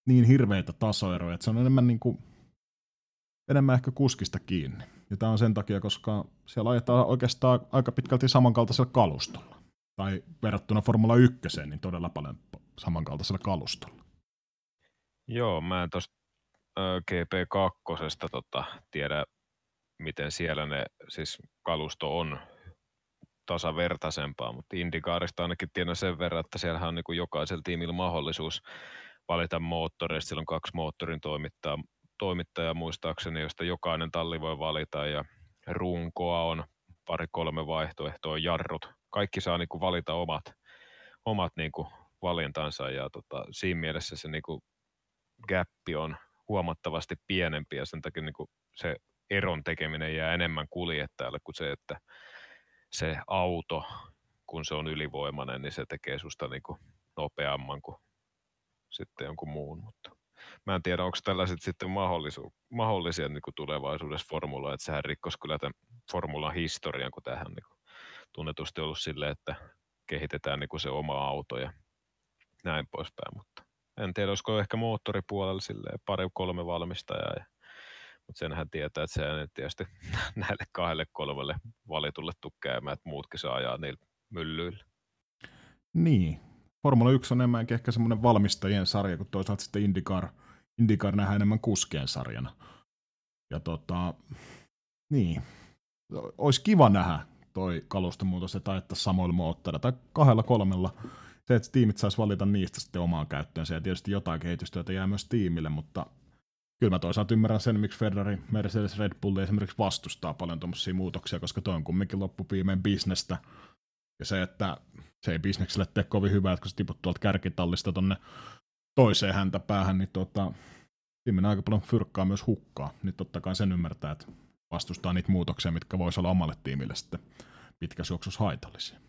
Speaker 1: niin hirveitä tasoeroja, että se on enemmän, niin kuin, enemmän ehkä kuskista kiinni. Ja tämä on sen takia, koska siellä ajetaan oikeastaan aika pitkälti samankaltaisella kalustolla. Tai verrattuna Formula 1, niin todella paljon samankaltaisella kalustolla.
Speaker 2: Joo, mä en tuosta GP2 tota, tiedä, miten siellä ne, siis kalusto on tasavertaisempaa, mutta Indikaarista ainakin tiedän sen verran, että siellähän on niin kuin jokaisella tiimillä mahdollisuus valita moottoreista. Siellä on kaksi moottorin toimittajaa, toimittajaa muistaakseni, josta jokainen talli voi valita ja runkoa on pari-kolme vaihtoehtoa, jarrut. Kaikki saa niin kuin valita omat, omat niin kuin valintansa ja tota, siinä mielessä se niin kuin gappi on huomattavasti pienempi ja sen takia niin kuin se eron tekeminen jää enemmän kuljettajalle kuin se, että se auto, kun se on ylivoimainen, niin se tekee susta niin kuin nopeamman kuin sitten jonkun muun. Mutta mä en tiedä, onko tällaiset sitten mahdollisu- mahdollisia niin kuin tulevaisuudessa formula, että sehän rikkosi kyllä tämän formulan historian, kun tähän niin tunnetusti ollut silleen, että kehitetään niin kuin se oma auto ja näin poispäin, mutta en tiedä, olisiko ehkä moottoripuolella silleen pari-kolme valmistajaa ja mutta senhän tietää, että se ei tietysti näille kahdelle kolmelle valitulle tukkeamaan, että muutkin saa ajaa niillä myllyillä.
Speaker 1: Niin. Formula 1 on enemmänkin ehkä semmoinen valmistajien sarja, kun toisaalta sitten IndyCar, IndyCar nähdään enemmän kuskien sarjana. Ja tota, niin. Olisi kiva nähdä toi kalustomuutos, että ajettaisiin samoilla moottoreilla tai kahdella kolmella. Se, että tiimit saisi valita niistä sitten omaan käyttöönsä ja tietysti jotain kehitystyötä jää myös tiimille, mutta kyllä mä toisaalta ymmärrän sen, miksi Ferrari, Mercedes, Red Bull esimerkiksi vastustaa paljon tuommoisia muutoksia, koska toi on kumminkin loppupiimeen bisnestä. Ja se, että se ei bisnekselle tee kovin hyvää, että kun sä tiput tuolta kärkitallista tonne toiseen häntä päähän, niin tota, siinä aika paljon fyrkkaa myös hukkaa. Niin totta kai sen ymmärtää, että vastustaa niitä muutoksia, mitkä voisi olla omalle tiimille sitten juoksussa haitallisia.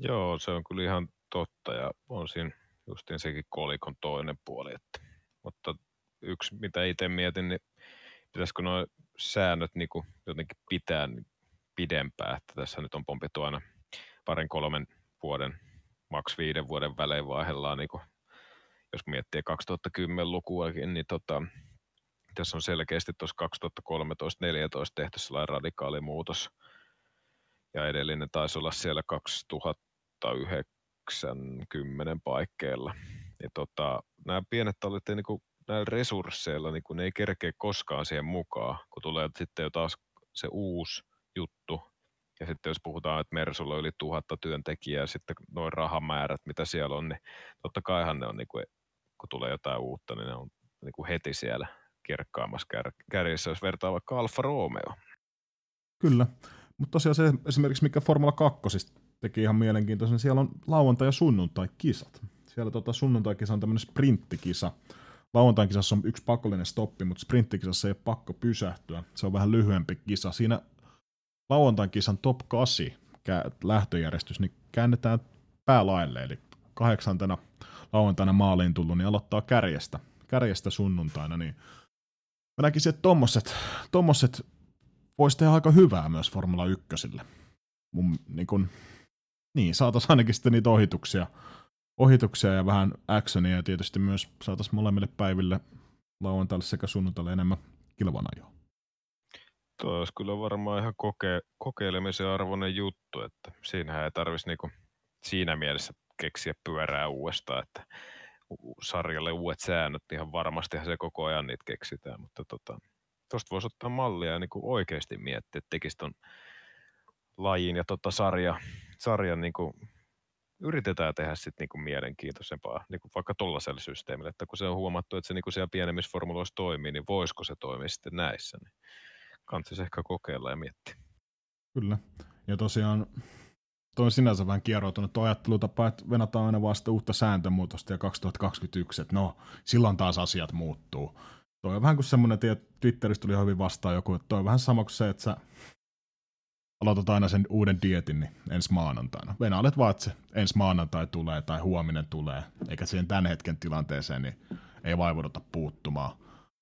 Speaker 2: Joo, se on kyllä ihan totta ja on siinä justiin sekin kolikon toinen puoli. Että, mutta yksi, mitä itse mietin, niin pitäisikö nuo säännöt niin kuin jotenkin pitää pidempään, että tässä nyt on pompittu aina parin kolmen vuoden, maks viiden vuoden välein vaihdellaan, niin kuin, jos miettii 2010-lukuakin, niin tota, tässä on selkeästi tuossa 2013-2014 tehty sellainen radikaali muutos, ja edellinen taisi olla siellä 2090 paikkeilla. Ja tota, nämä pienet tallit niin kuin näillä resursseilla niin ne ei kerkeä koskaan siihen mukaan, kun tulee sitten jo taas se uusi juttu. Ja sitten jos puhutaan, että Mersulla on yli tuhatta työntekijää, sitten noin rahamäärät, mitä siellä on, niin totta kaihan ne on, niin kuin, kun tulee jotain uutta, niin ne on niin kuin heti siellä kirkkaamassa kär, kärjessä, jos vertaa vaikka Alfa Romeo.
Speaker 1: Kyllä, mutta tosiaan se esimerkiksi, mikä Formula 2 teki ihan mielenkiintoisen, siellä on lauantai- ja sunnuntai-kisat. Siellä tota, sunnuntai-kisa on tämmöinen sprinttikisa, lauantain kisassa on yksi pakollinen stoppi, mutta sprinttikisassa ei ole pakko pysähtyä. Se on vähän lyhyempi kisa. Siinä lauantain kisan top 8 lähtöjärjestys, niin käännetään päälaille, eli kahdeksantena lauantaina maaliin tullut, niin aloittaa kärjestä, kärjestä sunnuntaina, niin mä näkisin, että tommoset, tommoset voisi tehdä aika hyvää myös Formula 1. Mun, niin, kun, niin saataisiin ainakin sitten niitä ohituksia, ohituksia ja vähän actionia ja tietysti myös saataisiin molemmille päiville lauantaille sekä sunnuntaille enemmän kilvanajoa.
Speaker 2: Tuo olisi kyllä varmaan ihan koke- kokeilemisen arvoinen juttu, että siinähän ei tarvitsisi niinku siinä mielessä keksiä pyörää uudestaan, että sarjalle uudet säännöt, ihan varmastihan se koko ajan niitä keksitään, mutta tota, tuosta voisi ottaa mallia ja niin oikeasti miettiä, että tekisi ton lajin ja tota sarja, sarjan niin kuin, yritetään tehdä sitten niin kuin mielenkiintoisempaa, niin kuin vaikka tuollaisella systeemillä, että kun se on huomattu, että se niin kuin siellä pienemmissä formuloissa toimii, niin voisiko se toimia sitten näissä, niin kannattaisi ehkä kokeilla ja miettiä.
Speaker 1: Kyllä. Ja tosiaan tuo on sinänsä vähän kieroutunut tuo ajattelutapa, että venataan aina vasta uutta sääntömuutosta ja 2021, että no, silloin taas asiat muuttuu. Toi on vähän kuin semmoinen, että Twitteristä tuli hyvin vastaan joku, että toi on vähän sama kuin se, että sä aloitat aina sen uuden dietin niin ensi maanantaina. Venailet vaan, että se ensi maanantai tulee tai huominen tulee, eikä siihen tämän hetken tilanteeseen, niin ei vaivuduta puuttumaan.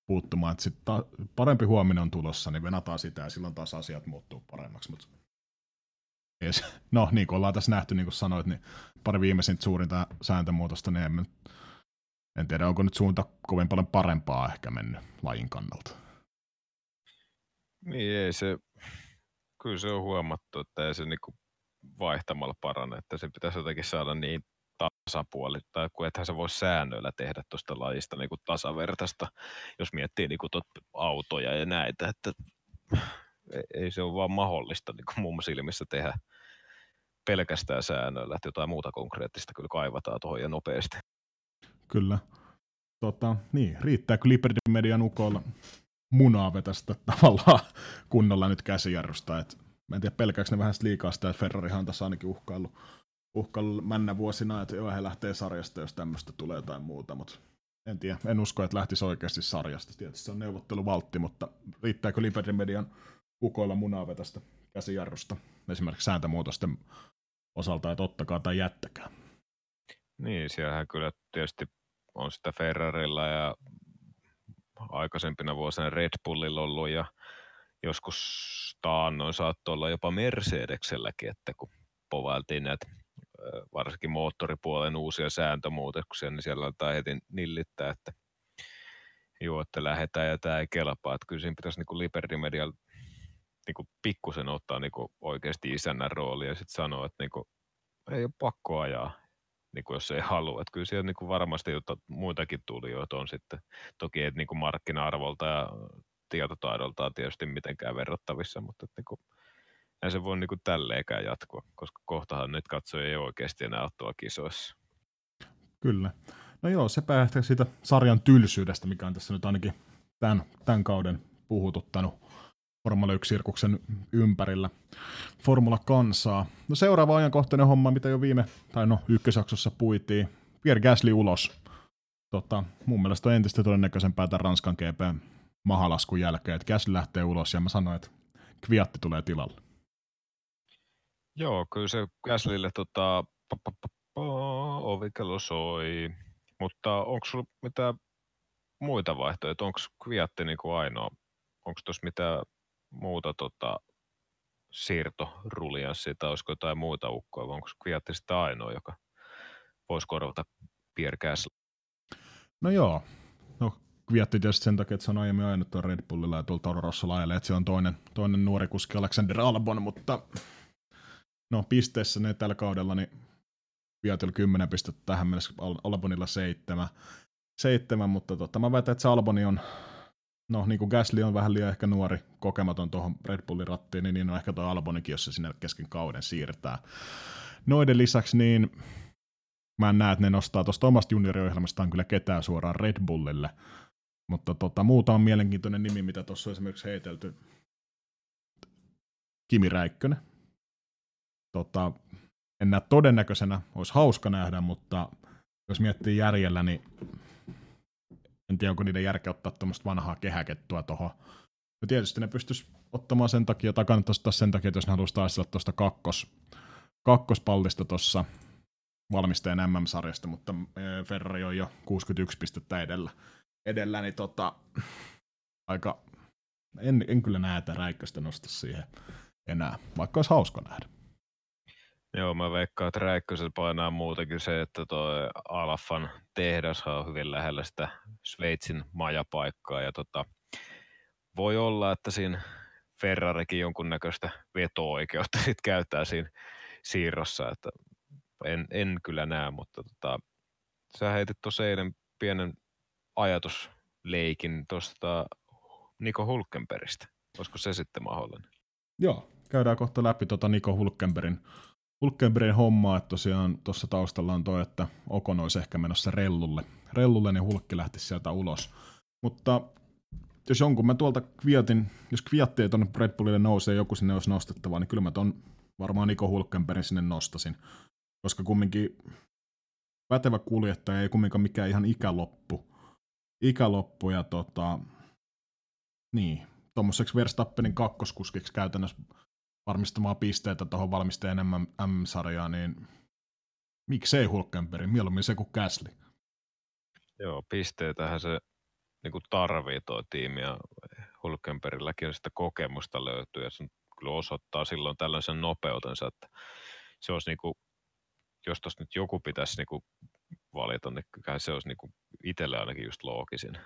Speaker 1: puuttumaan. Että ta- parempi huominen on tulossa, niin venataan sitä ja silloin taas asiat muuttuu paremmaksi. Mut No niin kuin ollaan tässä nähty, niin kuin sanoit, niin pari viimeisintä suurinta sääntömuutosta, niin en, en tiedä, onko nyt suunta kovin paljon parempaa ehkä mennyt lajin kannalta.
Speaker 2: Niin ei se, kyllä se on huomattu, että ei se niinku vaihtamalla parane, että se pitäisi jotenkin saada niin tasapuoli, tai kun ethän se voi säännöillä tehdä tuosta lajista niinku tasavertaista, jos miettii niinku tot autoja ja näitä, että ei se ole vaan mahdollista niin kuin muun silmissä tehdä pelkästään säännöillä, että jotain muuta konkreettista kyllä kaivataan tuohon ja nopeasti.
Speaker 1: Kyllä. Tota, niin, riittääkö Liberty Median ukolla munaa vetästä tavallaan kunnolla nyt käsijarrusta, et mä en tiedä pelkääkö ne vähän liikaa sitä, että Ferrarihan on tässä ainakin uhkaillut, uhkaillut männä vuosina, että joo, he lähtee sarjasta, jos tämmöistä tulee jotain muuta, mutta en tiedä, en usko, että lähtisi oikeasti sarjasta. Tietysti se on neuvotteluvaltti, mutta riittääkö Liberty Median ukoilla munaa vetästä käsijarrusta esimerkiksi sääntömuutosten osalta, että ottakaa tai jättäkää.
Speaker 2: Niin, siellähän kyllä tietysti on sitä Ferrarilla ja aikaisempina vuosina Red Bullilla ollut ja joskus taannoin saattoi olla jopa Mercedekselläkin, että kun povailtiin näitä varsinkin moottoripuolen uusia sääntömuutoksia, niin siellä aletaan heti nillittää, että joo, että lähdetään ja tämä ei kelpaa. Että kyllä siinä pitäisi niin Liberty Medial niin pikkusen ottaa niin oikeasti isännän roolia ja sitten sanoa, että niin kuin, ei ole pakko ajaa, niin kuin jos ei halua. Että kyllä siellä niin kuin varmasti jotta muitakin tulijoita on sitten. Toki ei niin kuin markkina-arvolta ja tietotaidoltaan tietysti mitenkään verrattavissa, mutta niin kuin, ei se voi niin kuin tälleenkään jatkua, koska kohtahan nyt katsoja ei oikeasti enää ottaa kisoissa.
Speaker 1: Kyllä. No joo, se ehkä siitä sarjan tylsyydestä, mikä on tässä nyt ainakin tämän, tämän kauden puhututtanut Formula 1-sirkuksen ympärillä Formula-kansaa. No seuraava ajankohtainen homma, mitä jo viime, tai no ykkösjaksossa puitiin, Pierre Gasly ulos. Tota, mun mielestä on entistä todennäköisempää tämän Ranskan GP mahalaskun jälkeen, että Gasly lähtee ulos ja mä sanoin, että Kviatti tulee tilalle.
Speaker 2: Joo, kyllä se Gaslylle tota, ovikello soi, mutta onko sulla mitään muita vaihtoehtoja? Onko Kviatti niinku ainoa? Onko tuossa mitään muuta tota, siirtorulianssia tai olisiko jotain muuta ukkoa, vai onko Kviatti sitä ainoa, joka voisi korvata Pierre Gasly?
Speaker 1: No joo, no Kviatti tietysti sen takia, että se on aiemmin ajanut tuon Red Bullilla ja tuolla Toro Rosso että se on toinen, toinen nuori kuski Alexander Albon, mutta no pisteessä ne tällä kaudella, niin Kviatilla 10 pistettä tähän mennessä, Albonilla 7, 7 mutta tota, mä väitän, että se Alboni on no niin kuin Gasly on vähän liian ehkä nuori, kokematon tuohon Red Bullin rattiin, niin, niin on ehkä tuo Albonikin, jos se sinne kesken kauden siirtää. Noiden lisäksi niin mä en näe, että ne nostaa tuosta omasta junioriohjelmastaan kyllä ketään suoraan Red Bullille, mutta tota, muuta on mielenkiintoinen nimi, mitä tuossa on esimerkiksi heitelty. Kimi Räikkönen. Tota, en näe todennäköisenä, olisi hauska nähdä, mutta jos miettii järjellä, niin en tiedä, onko niiden järkeä ottaa tuommoista vanhaa kehäkettua tuohon. No tietysti ne pystyisi ottamaan sen takia, tai kannattaisi ottaa sen takia, että jos ne haluaisi taistella tuosta kakkos, kakkospallista tuossa valmistajan MM-sarjasta, mutta e, Ferrari on jo 61 pistettä edellä, edellä niin tota, aika, en, en kyllä näe, että Räikköstä nosta siihen enää, vaikka olisi hauska nähdä.
Speaker 2: Joo, mä veikkaan, että Räikkösellä painaa muutenkin se, että tuo Alfan tehdas on hyvin lähellä sitä Sveitsin majapaikkaa. Ja tota, voi olla, että siinä Ferrarikin jonkunnäköistä veto-oikeutta sit käyttää siinä siirrossa, että en, en kyllä näe, mutta tota, sä heitit tuossa eilen pienen ajatusleikin tuosta Niko Hulkenbergistä. Olisiko se sitten mahdollinen?
Speaker 1: Joo, käydään kohta läpi tota Niko Hulkenbergin, Hulkenbergin hommaa, että tosiaan tuossa taustalla on toi, että Okon olisi ehkä menossa rellulle. Rellulle, niin Hulkki lähti sieltä ulos. Mutta jos jonkun mä tuolta Kviatin, jos Kviatti ei tuonne Red Bullille nousee joku sinne olisi nostettava, niin kyllä mä ton varmaan Niko Hulkenbergin sinne nostasin. Koska kumminkin pätevä kuljettaja ei kumminkaan mikään ihan ikäloppu. Ikäloppu ja tota, niin, tuommoiseksi Verstappenin kakkoskuskiksi käytännössä varmistamaan pisteitä tuohon valmisteen M-sarjaan, niin miksei Hulkenberg, mieluummin se kuin Käsli.
Speaker 2: Joo, pisteitähän se niin tarvii tuo tiimi ja Hulkenbergilläkin sitä kokemusta löytyy ja se kyllä osoittaa silloin tällaisen nopeutensa, että se olisi niin kuin, jos tuossa nyt joku pitäisi niin valita, niin kyllä se olisi niin itselle ainakin just loogisin,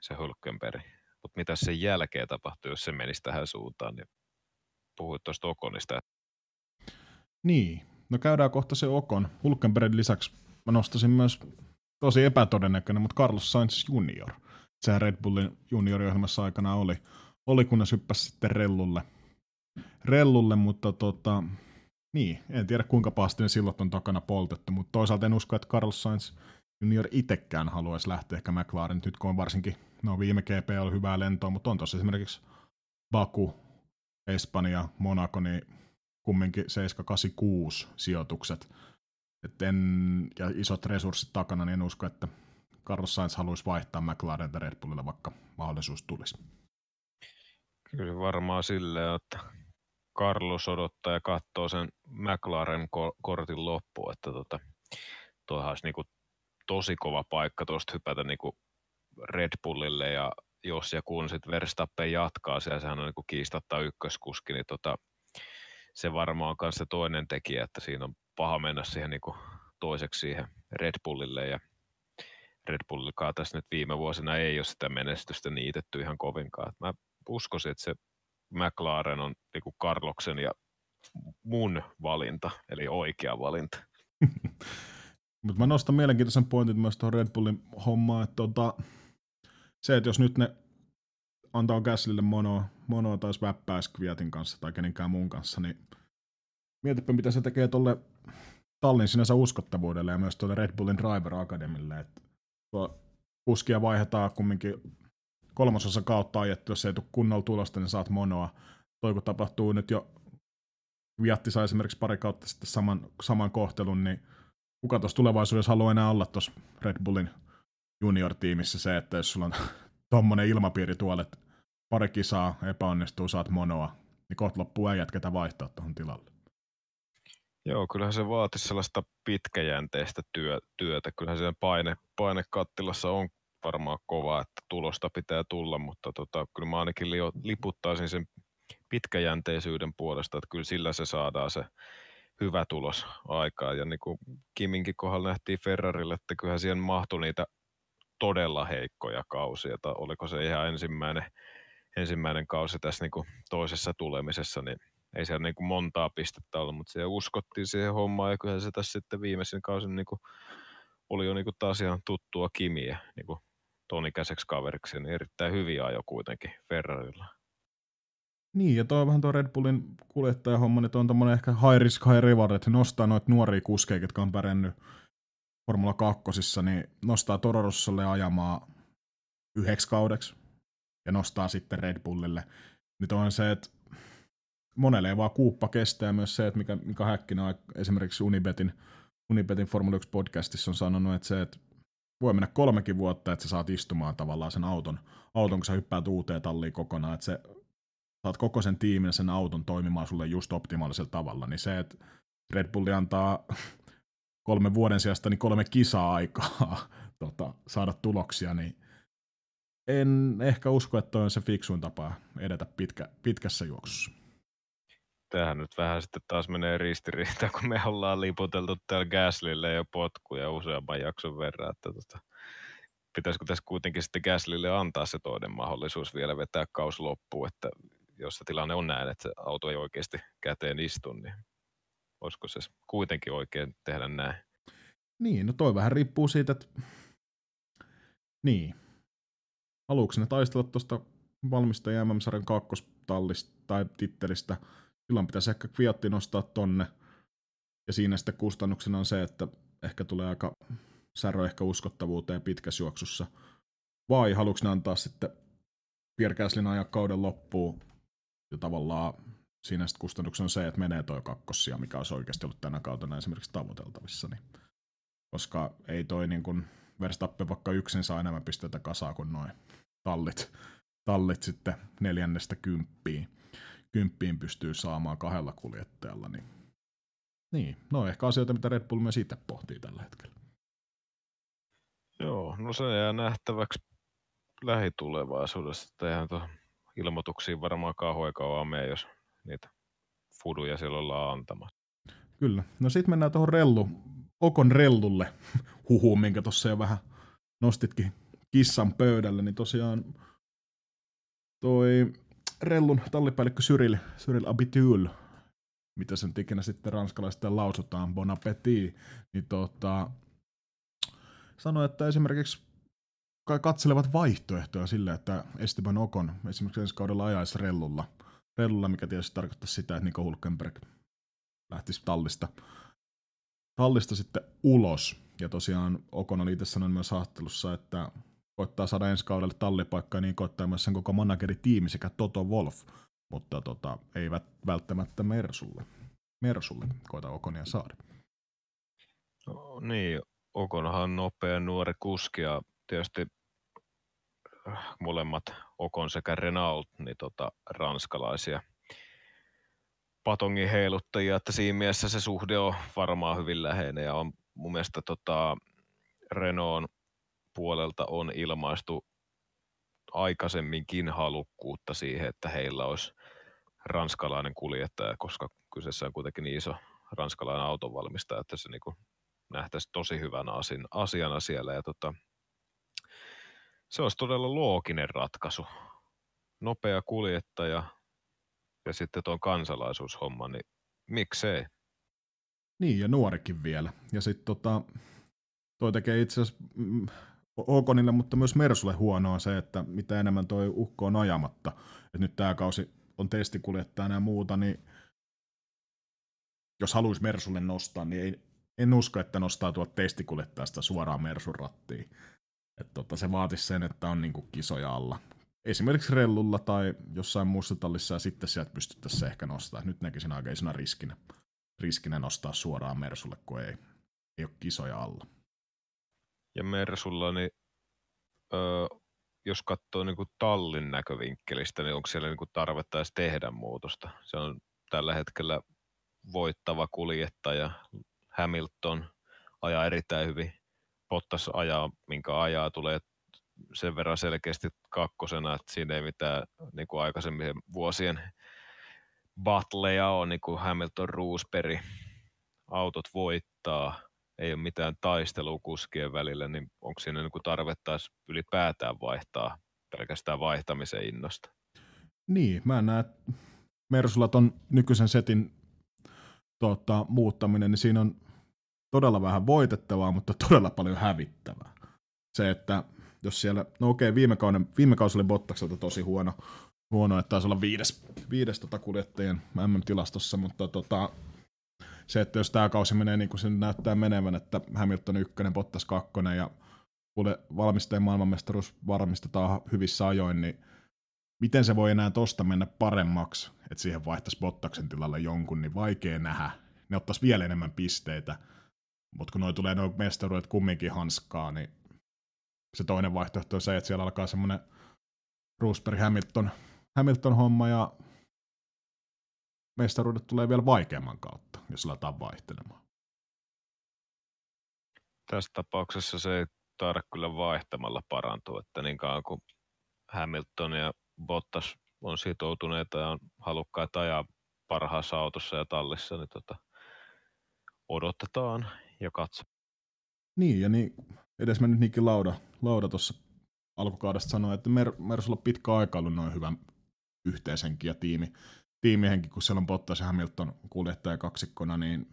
Speaker 2: se Hulkenberg. Mutta mitä sen jälkeen tapahtuu, jos se menisi tähän suuntaan, niin puhuit tuosta Okonista.
Speaker 1: Niin, no käydään kohta se Okon. Hulkenbergin lisäksi mä nostasin myös tosi epätodennäköinen, mutta Carlos Sainz Junior. Sehän Red Bullin junioriohjelmassa aikana oli, oli kunnes hyppäsi sitten rellulle. rellulle mutta tota, niin, en tiedä kuinka pahasti ne silloin on takana poltettu, mutta toisaalta en usko, että Carlos Sainz junior itsekään haluaisi lähteä ehkä McLaren, nyt kun on varsinkin, no viime GP oli hyvää lentoa, mutta on tuossa esimerkiksi Baku, Espanja, Monaco, niin kumminkin 786 sijoitukset. Et en, ja isot resurssit takana, niin en usko, että Carlos Sainz haluaisi vaihtaa McLaren Red Bullilla, vaikka mahdollisuus tulisi.
Speaker 2: Kyllä varmaan silleen, että Carlos odottaa ja katsoo sen McLaren kortin loppuun, että tota, tuohan olisi niinku tosi kova paikka tuosta hypätä niinku Red Bullille ja jos ja kun sitten Verstappen jatkaa siellä, sehän on niin kiistatta ykköskuski, niin tota, se varmaan on se toinen tekijä, että siinä on paha mennä siihen niin toiseksi siihen Red Bullille ja Red Bullikaan tässä nyt viime vuosina ei ole sitä menestystä niitetty ihan kovinkaan. Mä uskoisin, että se McLaren on niin kuin Carloksen ja mun valinta, eli oikea valinta.
Speaker 1: Mutta mä nostan mielenkiintoisen pointin myös tuohon Red Bullin hommaan, että tota, se, että jos nyt ne antaa Gaslille monoa, monoa tai väppää Skviatin kanssa tai kenenkään muun kanssa, niin mietipä mitä se tekee tuolle tallin sinänsä uskottavuudelle ja myös tuolle Red Bullin Driver Academille. Että tuo kuskia vaihdetaan kumminkin kolmasosa kautta ajettu, jos ei tule kunnolla tulosta, niin saat monoa. Toi kun tapahtuu nyt jo, Viatti sai esimerkiksi pari kautta sitten saman, saman kohtelun, niin kuka tuossa tulevaisuudessa haluaa enää olla tuossa Red Bullin junior-tiimissä se, että jos sulla on tommonen ilmapiiri tuolla, että pari kisaa epäonnistuu, saat monoa, niin kohta loppuu äijät, ketä vaihtaa tuohon tilalle.
Speaker 2: Joo, kyllähän se vaatisi sellaista pitkäjänteistä työ, työtä. Kyllähän se paine, paine kattilassa on varmaan kova, että tulosta pitää tulla, mutta tota, kyllä mä ainakin li, liputtaisin sen pitkäjänteisyyden puolesta, että kyllä sillä se saadaan se hyvä tulos aikaa. Ja niin kuin Kiminkin kohdalla nähtiin Ferrarille, että kyllähän siihen mahtui niitä todella heikkoja kausia, että oliko se ihan ensimmäinen, ensimmäinen kausi tässä niin kuin toisessa tulemisessa, niin ei siellä niin kuin montaa pistettä ollut, mutta siellä uskottiin siihen hommaan ja kyllä se tässä sitten viimeisin kausin niin kuin oli jo niin kuin taas ihan tuttua kimiä niin kuin kaveriksi, niin erittäin hyviä ajo kuitenkin Ferrarilla.
Speaker 1: Niin, ja tuo vähän tuo Red Bullin kuljettajahomma, niin on tommonen ehkä high risk, high reward, että nostaa noita nuoria kuskeja, jotka on pärjännyt Formula 2, niin nostaa Toro Rossolle ajamaan yhdeksi kaudeksi ja nostaa sitten Red Bullille. Nyt on se, että monelle ei vaan kuuppa kestää myös se, että mikä, mikä Häkkinen esimerkiksi Unibetin, Unibetin Formula 1 podcastissa on sanonut, että se, että voi mennä kolmekin vuotta, että sä saat istumaan tavallaan sen auton, auton kun sä hyppäät uuteen talliin kokonaan, että se, saat koko sen tiimin sen auton toimimaan sulle just optimaalisella tavalla, niin se, että Red Bulli antaa kolme vuoden sijasta niin kolme kisaa aikaa tota, saada tuloksia, niin en ehkä usko, että toi on se fiksuin tapa edetä pitkä, pitkässä juoksussa.
Speaker 2: Tähän nyt vähän sitten taas menee ristiriitaan, kun me ollaan liputeltu täällä Gaslille jo potkuja useamman jakson verran, että tota, pitäisikö tässä kuitenkin sitten Gaslille antaa se toinen mahdollisuus vielä vetää kaus loppuun, että jos se tilanne on näin, että se auto ei oikeasti käteen istu, niin olisiko se kuitenkin oikein tehdä näin?
Speaker 1: Niin, no toi vähän riippuu siitä, että niin. Haluatko ne taistella tuosta valmistajan MM-sarjan kakkostallista tai tittelistä silloin pitäisi ehkä Fiatti nostaa tonne. Ja siinä sitten kustannuksena on se, että ehkä tulee aika särö ehkä uskottavuuteen pitkässä juoksussa. Vai haluatko ne antaa sitten Pierre ajaa kauden loppuun ja tavallaan siinä sitten kustannuksena on se, että menee toi kakkossia, mikä olisi oikeasti ollut tänä kautena esimerkiksi tavoiteltavissa. Niin. Koska ei toi niin kuin Verstappen vaikka yksin saa enemmän pisteitä kasaa kuin noin tallit, tallit sitten neljännestä kymppiin, kymppiin pystyy saamaan kahdella kuljettajalla. Niin, niin. no ehkä asioita, mitä Red Bull myös itse pohtii tällä hetkellä.
Speaker 2: Joo, no se jää nähtäväksi lähitulevaisuudessa. Eihän ilmoituksiin varmaan kauan mene, jos niitä fuduja silloin ollaan antamassa.
Speaker 1: Kyllä. No sitten mennään tuohon rellu, Okon rellulle huhuun, minkä tuossa jo vähän nostitkin kissan pöydälle, niin tosiaan toi rellun tallipäällikkö Cyril, Cyril Abitul, mitä sen ikinä sitten ranskalaisesti lausutaan, Bon Appetit, niin tota, sanoi, että esimerkiksi katselevat vaihtoehtoja sille, että Esteban Okon esimerkiksi ensi kaudella ajaisi rellulla, rellulla mikä tietysti tarkoittaa sitä, että Nico Hulkenberg lähtisi tallista, tallista sitten ulos. Ja tosiaan Okon oli itse sanonut myös haastattelussa, että koittaa saada ensi kaudelle tallipaikkaa, niin koittaa myös sen koko manageritiimi sekä Toto Wolf, mutta tota, eivät välttämättä Mersulle. Mersulle koita Okonia saada.
Speaker 2: No, niin, Okonhan on nopea nuori kuski ja tietysti molemmat Okon sekä Renault, niin tota, ranskalaisia patongin heiluttajia, että siinä mielessä se suhde on varmaan hyvin läheinen ja on mun mielestä tota, Renault puolelta on ilmaistu aikaisemminkin halukkuutta siihen, että heillä olisi ranskalainen kuljettaja, koska kyseessä on kuitenkin niin iso ranskalainen autonvalmistaja, että se niin nähtäisi tosi hyvänä asiana siellä. Ja tota, se olisi todella looginen ratkaisu. Nopea kuljettaja ja sitten tuon kansalaisuushomma, niin miksei?
Speaker 1: Niin, ja nuorikin vielä. Ja sitten tota, toi tekee itse asiassa mm, Okonille, mutta myös Mersulle huonoa se, että mitä enemmän toi ukko on ajamatta. Et nyt tämä kausi on testikuljettajana ja muuta, niin jos haluaisi Mersulle nostaa, niin ei, en usko, että nostaa tuolta testikuljettajasta suoraan Mersun rattiin. Et tota, se vaatisi sen, että on niinku kisoja alla. Esimerkiksi rellulla tai jossain muussa tallissa ja sitten sieltä pystyttäisiin ehkä nostaa. Nyt näkisin aika isona riskinä, riskinä nostaa suoraan Mersulle, kun ei, ei ole kisoja alla.
Speaker 2: Ja Mersulla, niin öö, jos katsoo niin kuin tallin näkövinkkelistä, niin onko siellä niin kuin tarvetta edes tehdä muutosta? Se on tällä hetkellä voittava kuljettaja. Hamilton ajaa erittäin hyvin. Bottas ajaa, minkä ajaa, tulee sen verran selkeästi kakkosena, että siinä ei mitään niin kuin aikaisemmin vuosien battleja on, niin kuin Hamilton Roosberg, autot voittaa, ei ole mitään taistelua kuskien välillä, niin onko siinä niin tarvetta ylipäätään vaihtaa pelkästään vaihtamisen innosta?
Speaker 1: Niin, mä näen, että Mersulla ton nykyisen setin tota, muuttaminen, niin siinä on todella vähän voitettavaa, mutta todella paljon hävittävää. Se, että jos siellä, no okei, viime, kauden, viime kausi oli Bottakselta tosi huono, huono että taisi olla viides, viides tota kuljettajien MM-tilastossa, mutta tota, se, että jos tämä kausi menee niin kuin se näyttää menevän, että Hamilton ykkönen, Bottas kakkonen ja valmisteen maailmanmestaruus varmistetaan hyvissä ajoin, niin miten se voi enää tosta mennä paremmaksi, että siihen vaihtaisi Bottaksen tilalle jonkun, niin vaikea nähdä. Ne ottaisi vielä enemmän pisteitä, mutta kun noi tulee noin mestaruudet kumminkin hanskaa, niin se toinen vaihtoehto on se, että siellä alkaa semmoinen Roosberg Hamilton, Hamilton homma ja mestaruudet tulee vielä vaikeamman kautta, jos aletaan vaihtelemaan.
Speaker 2: Tässä tapauksessa se ei taida kyllä vaihtamalla parantua, että niin kauan kuin Hamilton ja Bottas on sitoutuneita ja on halukkaita ajaa parhaassa autossa ja tallissa, niin tota, odotetaan ja katsotaan.
Speaker 1: Niin, ja niin, edes mennyt Nikki Lauda, Lauda tuossa alkukaudesta sanoi, että Mer, Mersulla on pitkä aika ollut noin hyvä yhteisenkin ja tiimi, tiimihenki, kun siellä on Bottas ja Hamilton kuljettaja kaksikkona, niin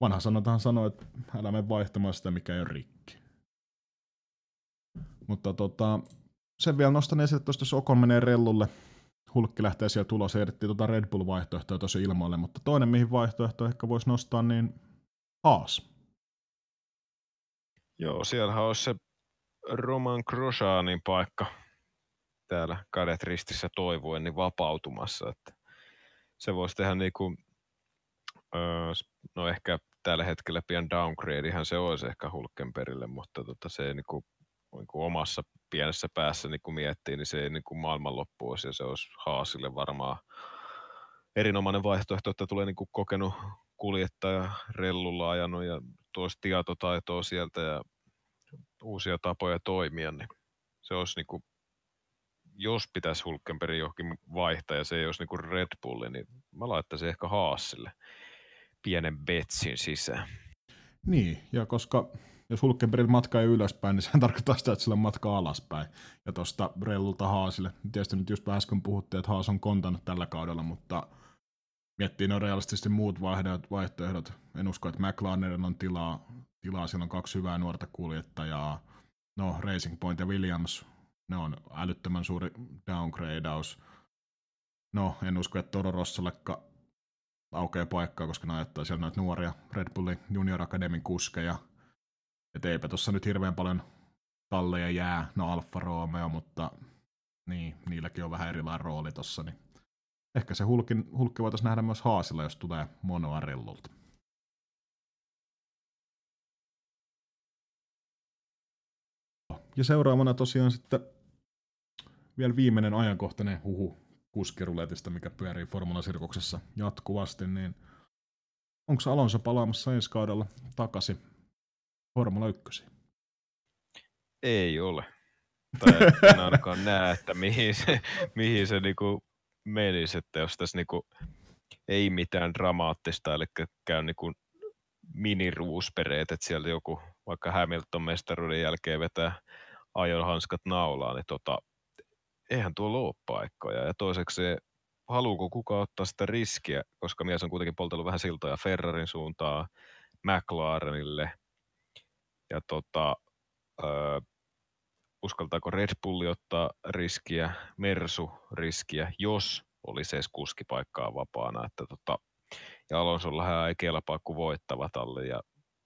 Speaker 1: vanha sanotaan sanoi, että älä mene vaihtamaan sitä, mikä ei ole rikki. Mutta tota, sen vielä nostan esille tuosta, jos Okon menee rellulle, Hulkki lähtee siellä tulos, ehdittiin tuota Red Bull-vaihtoehtoa tosi ilmoille, mutta toinen mihin vaihtoehto ehkä voisi nostaa, niin Haas.
Speaker 2: Joo, siellähän olisi se Roman Grosjeanin paikka täällä kädet ristissä toivuen niin vapautumassa. Että se voisi tehdä niin kuin, no ehkä tällä hetkellä pian downgradehan se olisi ehkä Hulkenperille, mutta tota, se niin kuin, niin kuin omassa pienessä päässä niin kuin miettii, niin se ei niin kuin maailmanloppu olisi ja se olisi Haasille varmaan erinomainen vaihtoehto, että tulee niin kuin kokenut kuljettaja rellulla ajanut ja tuossa tietotaitoa sieltä ja uusia tapoja toimia, niin se olisi niin kuin, jos pitäisi Hulkenberg johonkin vaihtaa ja se ei olisi niin kuin Red Bulli, niin mä laittaisin ehkä Haasille pienen betsin sisään.
Speaker 1: Niin, ja koska jos Hulkenberg matkaa ylöspäin, niin se tarkoittaa sitä, että sillä on matka alaspäin. Ja tuosta Rellulta Haasille, tietysti nyt just äsken puhuttiin, että Haas on kontannut tällä kaudella, mutta miettii no realistisesti muut vaihtoehdot. En usko, että McLarenin on tilaa, tilaa, siellä on kaksi hyvää nuorta kuljettajaa. No, Racing Point ja Williams, ne on älyttömän suuri downgradeaus. No, en usko, että Toro Rossalekka aukeaa paikkaa, koska ne ajattaa siellä noita nuoria Red Bullin Junior Academy kuskeja. Ja eipä tuossa nyt hirveän paljon talleja jää, no Alfa Romeo, mutta niin, niilläkin on vähän erilainen rooli tossa, niin ehkä se hulkin, hulkki voitaisiin nähdä myös Haasilla, jos tulee monoa rellulta. Ja seuraavana tosiaan sitten vielä viimeinen ajankohtainen huhu kuskiruletista, mikä pyörii Formula-sirkuksessa jatkuvasti, niin onko Alonso palaamassa ensi kaudella takaisin Formula 1?
Speaker 2: Ei ole. Tai en ainakaan näe, että mihin se, mihin se niinku menisi, että jos tässä niinku ei mitään dramaattista, eli käy niinku miniruuspereet, että siellä joku vaikka Hamilton mestaruuden jälkeen vetää ajohanskat naulaan, niin tota, eihän tuo ole paikkoja. Ja toiseksi se, haluuko kuka ottaa sitä riskiä, koska mies on kuitenkin poltellut vähän siltoja Ferrarin suuntaan, McLarenille. Ja tota, ö, uskaltaako Red Bulli ottaa riskiä, Mersu riskiä, jos olisi edes kuskipaikkaa vapaana. Että tota, ja Alonsolla ei kelpaa kuin voittava talli. Ja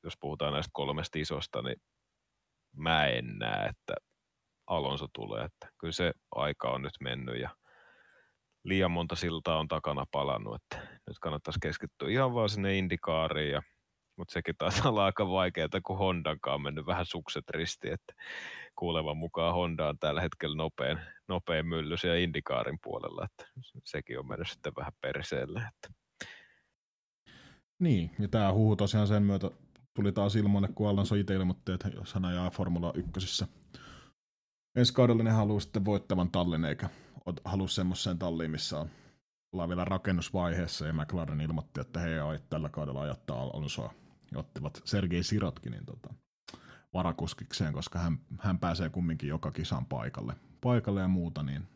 Speaker 2: jos puhutaan näistä kolmesta isosta, niin mä en näe, että Alonso tulee. Että kyllä se aika on nyt mennyt ja liian monta siltaa on takana palannut, että nyt kannattaisi keskittyä ihan vaan sinne indikaariin, ja, mutta sekin taisi olla aika vaikeaa, kun Hondankaan on mennyt vähän sukset risti, että kuulevan mukaan Honda on tällä hetkellä nopein, nopein mylly siellä indikaarin puolella, että sekin on mennyt sitten vähän perseelle. Että.
Speaker 1: Niin, ja tämä huhu tosiaan sen myötä tuli taas ilmoille, kun Alonso itse ilmoitti, että jos hän ajaa Formula 1 ensi kaudella ne haluaa sitten voittavan tallin, eikä halua semmoiseen talliin, missä on, ollaan vielä rakennusvaiheessa, ja McLaren ilmoitti, että he ei tällä kaudella ajattaa Alonsoa, ottivat Sergei Sirotkin niin tota, varakuskikseen, koska hän, hän pääsee kumminkin joka kisan paikalle, paikalle ja muuta, niin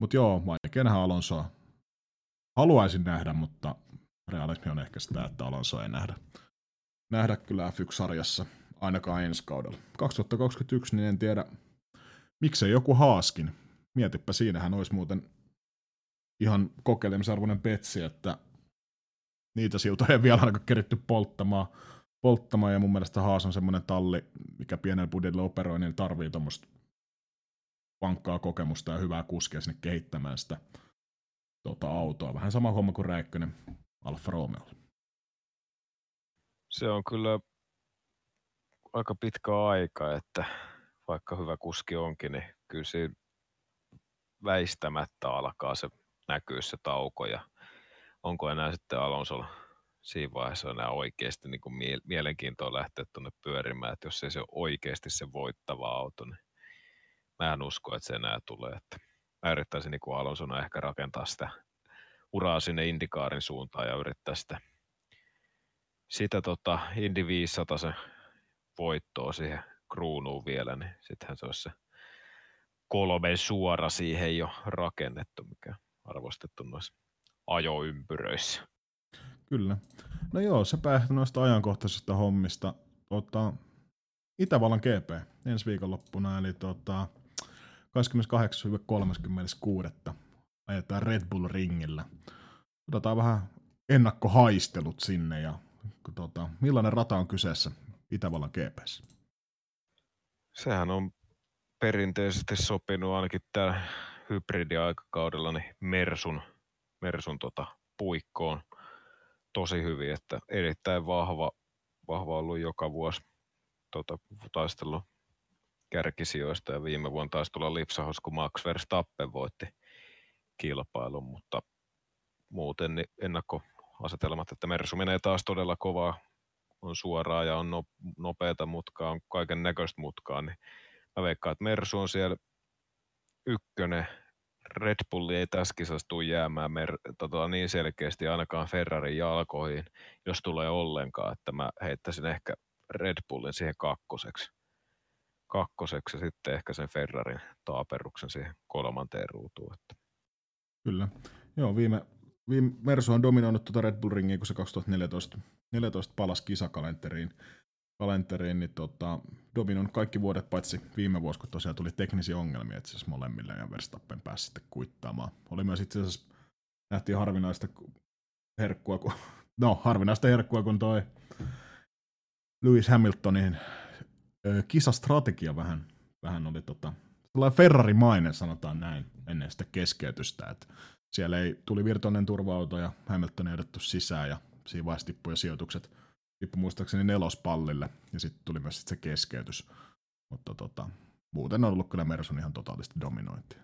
Speaker 1: mutta joo, vaikea nähdä Alonsoa. Haluaisin nähdä, mutta realismi on ehkä sitä, että Alonso ei nähdä, nähdä kyllä F1-sarjassa ainakaan ensi kaudella. 2021, niin en tiedä, miksei joku haaskin. Mietipä, siinähän olisi muuten ihan kokeilemisarvoinen petsi, että niitä siltoja ei vielä ainakaan keritty polttamaan, polttamaan ja mun mielestä Haas on semmoinen talli, mikä pienellä budjetilla operoi, niin tarvii tuommoista vankkaa kokemusta ja hyvää kuskia sinne kehittämään sitä tuota, autoa. Vähän sama homma kuin Räikkönen Alfa Romeo.
Speaker 2: Se on kyllä aika pitkä aika, että vaikka hyvä kuski onkin, niin kyllä siinä väistämättä alkaa se näkyä se tauko ja onko enää sitten Alonsolla siinä vaiheessa enää oikeasti niin kuin mielenkiintoa lähteä tuonne pyörimään, että jos ei se ole oikeasti se voittava auto, niin mä en usko, että se enää tulee. Että mä yrittäisin niin kuin Alonsona ehkä rakentaa sitä uraa sinne Indikaarin suuntaan ja yrittää sitä, sitä tota Indy 500 se voittoa siihen kruunuun vielä, niin sittenhän se olisi se kolme suora siihen jo rakennettu, mikä arvostettu noissa ajoympyröissä.
Speaker 1: Kyllä. No joo, se päättyi noista ajankohtaisista hommista. Tota, Itävallan GP ensi viikonloppuna, eli tota, 28-36. ajetaan Red Bull ringillä. Otetaan vähän ennakkohaistelut sinne ja tota, millainen rata on kyseessä Itävallan GPS?
Speaker 2: Sehän on perinteisesti sopinut ainakin tällä hybridiaikakaudella niin Mersun, Mersun tota, puikkoon tosi hyvin, että erittäin vahva, vahva ollut joka vuosi tota, taistelu kärkisijoista ja viime vuonna taisi tulla lipsahus, kun Max Verstappen voitti kilpailun, mutta muuten niin ennakkoasetelmat, että Mersu menee taas todella kovaa, on suoraa ja on no, nopeata mutkaa, on kaiken näköistä mutkaa, niin mä veikkaan, että Mersu on siellä ykkönen. Red Bulli ei tässä kisassa tule jäämään mer- tota, niin selkeästi ainakaan Ferrarin jalkoihin, jos tulee ollenkaan, että mä heittäisin ehkä Red Bullin siihen kakkoseksi. Kakkoseksi ja sitten ehkä sen Ferrarin taaperuksen siihen kolmanteen ruutuun. Että.
Speaker 1: Kyllä. Joo, viime, viime Mersu on dominoinut tuota Red Bull Ringiä, kun se 2014 14 palasi kisakalenteriin kalenteriin, niin tota, dominoinut kaikki vuodet, paitsi viime vuosi, kun tosiaan tuli teknisiä ongelmia itse asiassa molemmille, ja Verstappen pääsi sitten kuittaamaan. Oli myös itse asiassa, nähtiin harvinaista herkkua, kun, no harvinaista herkkua, kun toi Lewis Hamiltonin kisastrategia vähän, vähän oli tota, sellainen Ferrari-mainen, sanotaan näin, ennen sitä keskeytystä, että siellä ei, tuli virtuaalinen turva-auto ja Hamilton ei sisään ja siinä vaiheessa tippui sijoitukset tippui muistaakseni nelospallille ja sitten tuli myös sit se keskeytys. Mutta tota, muuten on ollut kyllä Mersun ihan totaalisesti dominointi.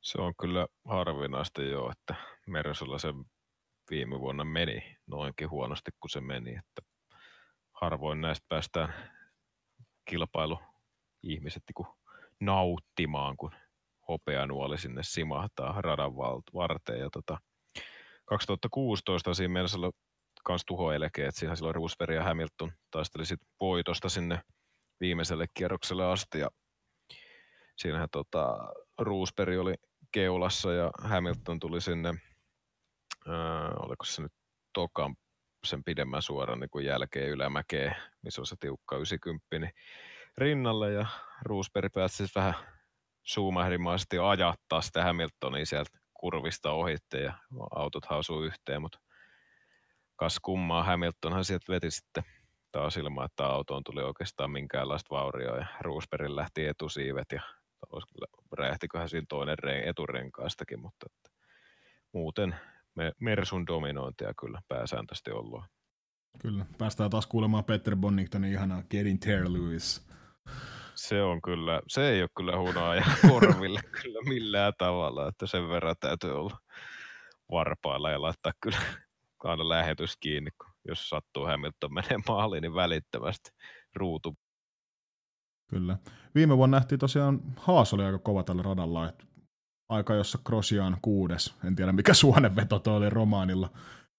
Speaker 2: Se on kyllä harvinaista jo, että Mersulla se viime vuonna meni noinkin huonosti kuin se meni, että harvoin näistä päästään kilpailu ihmiset niin nauttimaan, kun hopeanuoli sinne simahtaa radan varteen. Ja tota, 2016 siinä Mersulla kans tuhoeleke, että siinä silloin Roosberg ja Hamilton taisteli sit voitosta sinne viimeiselle kierrokselle asti ja siinähän tota, Roosberg oli keulassa ja Hamilton tuli sinne, ää, oliko se nyt tokan sen pidemmän suoran niin kuin jälkeen ylämäkeen, missä on se tiukka 90, niin rinnalle ja Roosberg pääsi siis vähän suumahdimaisesti ajattaa sitä Hamiltonia sieltä kurvista ohitte ja autot hausuu yhteen, mutta kas kummaa Hamiltonhan sieltä veti sitten taas ilman, että autoon tuli oikeastaan minkäänlaista vaurioa ja Roosbergin lähti etusiivet ja räjähtiköhän siinä toinen re- eturenkaastakin, mutta että muuten me Mersun dominointia kyllä pääsääntöisesti ollut.
Speaker 1: Kyllä, päästään taas kuulemaan Peter Bonningtonin ihanaa Get in Tear Lewis.
Speaker 2: Se on kyllä, se ei ole kyllä huonoa ja korville kyllä millään tavalla, että sen verran täytyy olla varpailla ja laittaa kyllä aina lähetys kiinni, kun jos sattuu Hamilton menee maaliin, niin välittömästi ruutu.
Speaker 1: Kyllä. Viime vuonna nähtiin tosiaan Haas oli aika kova tällä radalla, että aika jossa Grosjean kuudes, en tiedä mikä suonenveto toi oli Romaanilla,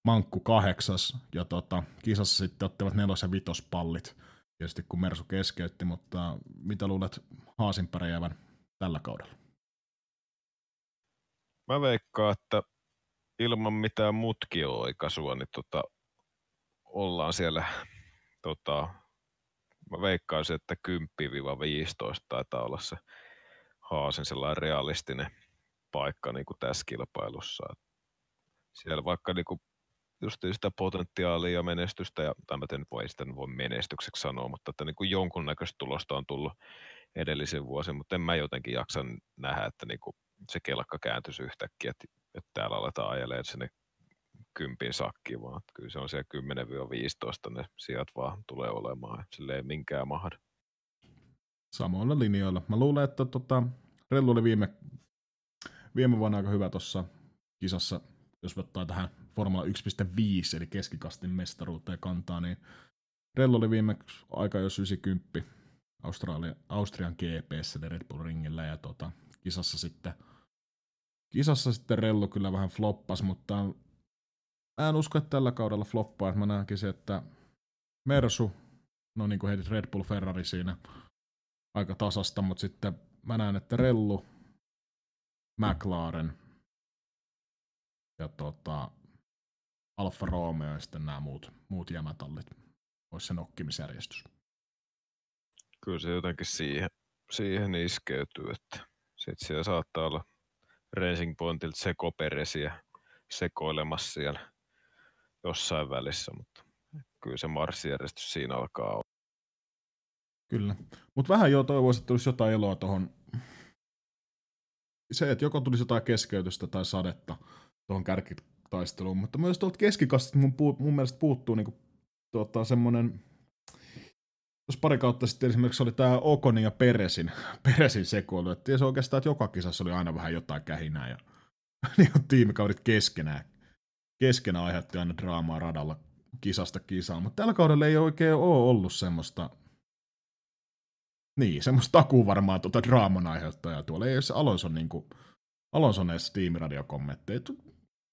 Speaker 1: Mankku kahdeksas, ja tota, kisassa sitten ottivat nelos- ja vitospallit, tietysti kun Mersu keskeytti, mutta mitä luulet Haasin pärjäävän tällä kaudella?
Speaker 2: Mä veikkaan, että ilman mitään mutkioikaisua, niin tota, ollaan siellä, tota, mä veikkaisin, että 10-15 taitaa olla se Haasin sellainen realistinen paikka niin kuin tässä kilpailussa. Siellä vaikka niin kuin just sitä potentiaalia ja menestystä, ja, tai mä en voi sitä voi menestykseksi sanoa, mutta että niin kuin jonkunnäköistä tulosta on tullut edellisen vuosin, mutta en mä jotenkin jaksa nähdä, että niin kuin se kelkka kääntyisi yhtäkkiä, että että täällä aletaan ajelemaan sinne kympin sakki, vaan kyllä se on siellä 10-15 ne sijat vaan tulee olemaan, sille ei minkään mahda.
Speaker 1: Samoilla linjoilla. Mä luulen, että tota, Rellu oli viime, viime vuonna aika hyvä tuossa kisassa, jos ottaa tähän Formula 1.5, eli keskikastin mestaruuteen kantaa, niin Rellu oli viime aika jos 90 Australia, Austrian GPS, eli Red Bull ringillä, ja tota, kisassa sitten – Kisassa sitten Rellu kyllä vähän floppas, mutta mä en usko, että tällä kaudella floppaa. Mä näkisin, että Mersu, no niin kuin heitit Red Bull Ferrari siinä aika tasasta, mutta sitten mä näen, että Rellu, McLaren ja tota, Alfa Romeo ja sitten nämä muut, muut jämätallit olisi se nokkimisjärjestys.
Speaker 2: Kyllä se jotenkin siihen, siihen iskeytyy, että sitten siellä saattaa olla Racing Pointilta sekoperesiä sekoilemassa siellä jossain välissä, mutta kyllä se marssijärjestys siinä alkaa olla.
Speaker 1: Kyllä. Mutta vähän jo toivoisin, että tulisi jotain eloa tuohon. Se, että joko tulisi jotain keskeytystä tai sadetta tuohon kärkitaisteluun, mutta myös tuolta keskikastista mun, puu, mun mielestä puuttuu niinku, tuota, semmoinen Tuossa pari kautta sitten esimerkiksi oli tämä Okonin ja Peresin, Peresin sekoilu. Että se oikeastaan, että joka kisassa oli aina vähän jotain kähinää ja niin tiimikaudet keskenään. Keskenään aiheutti aina draamaa radalla kisasta kisaan, mutta tällä kaudella ei oikein ole ollut semmoista niin, semmoista takuu varmaan tuota draaman aiheuttajaa tuolla. Ei se Alonson, niin kuin, Alonson edes tiimiradiokommentteja.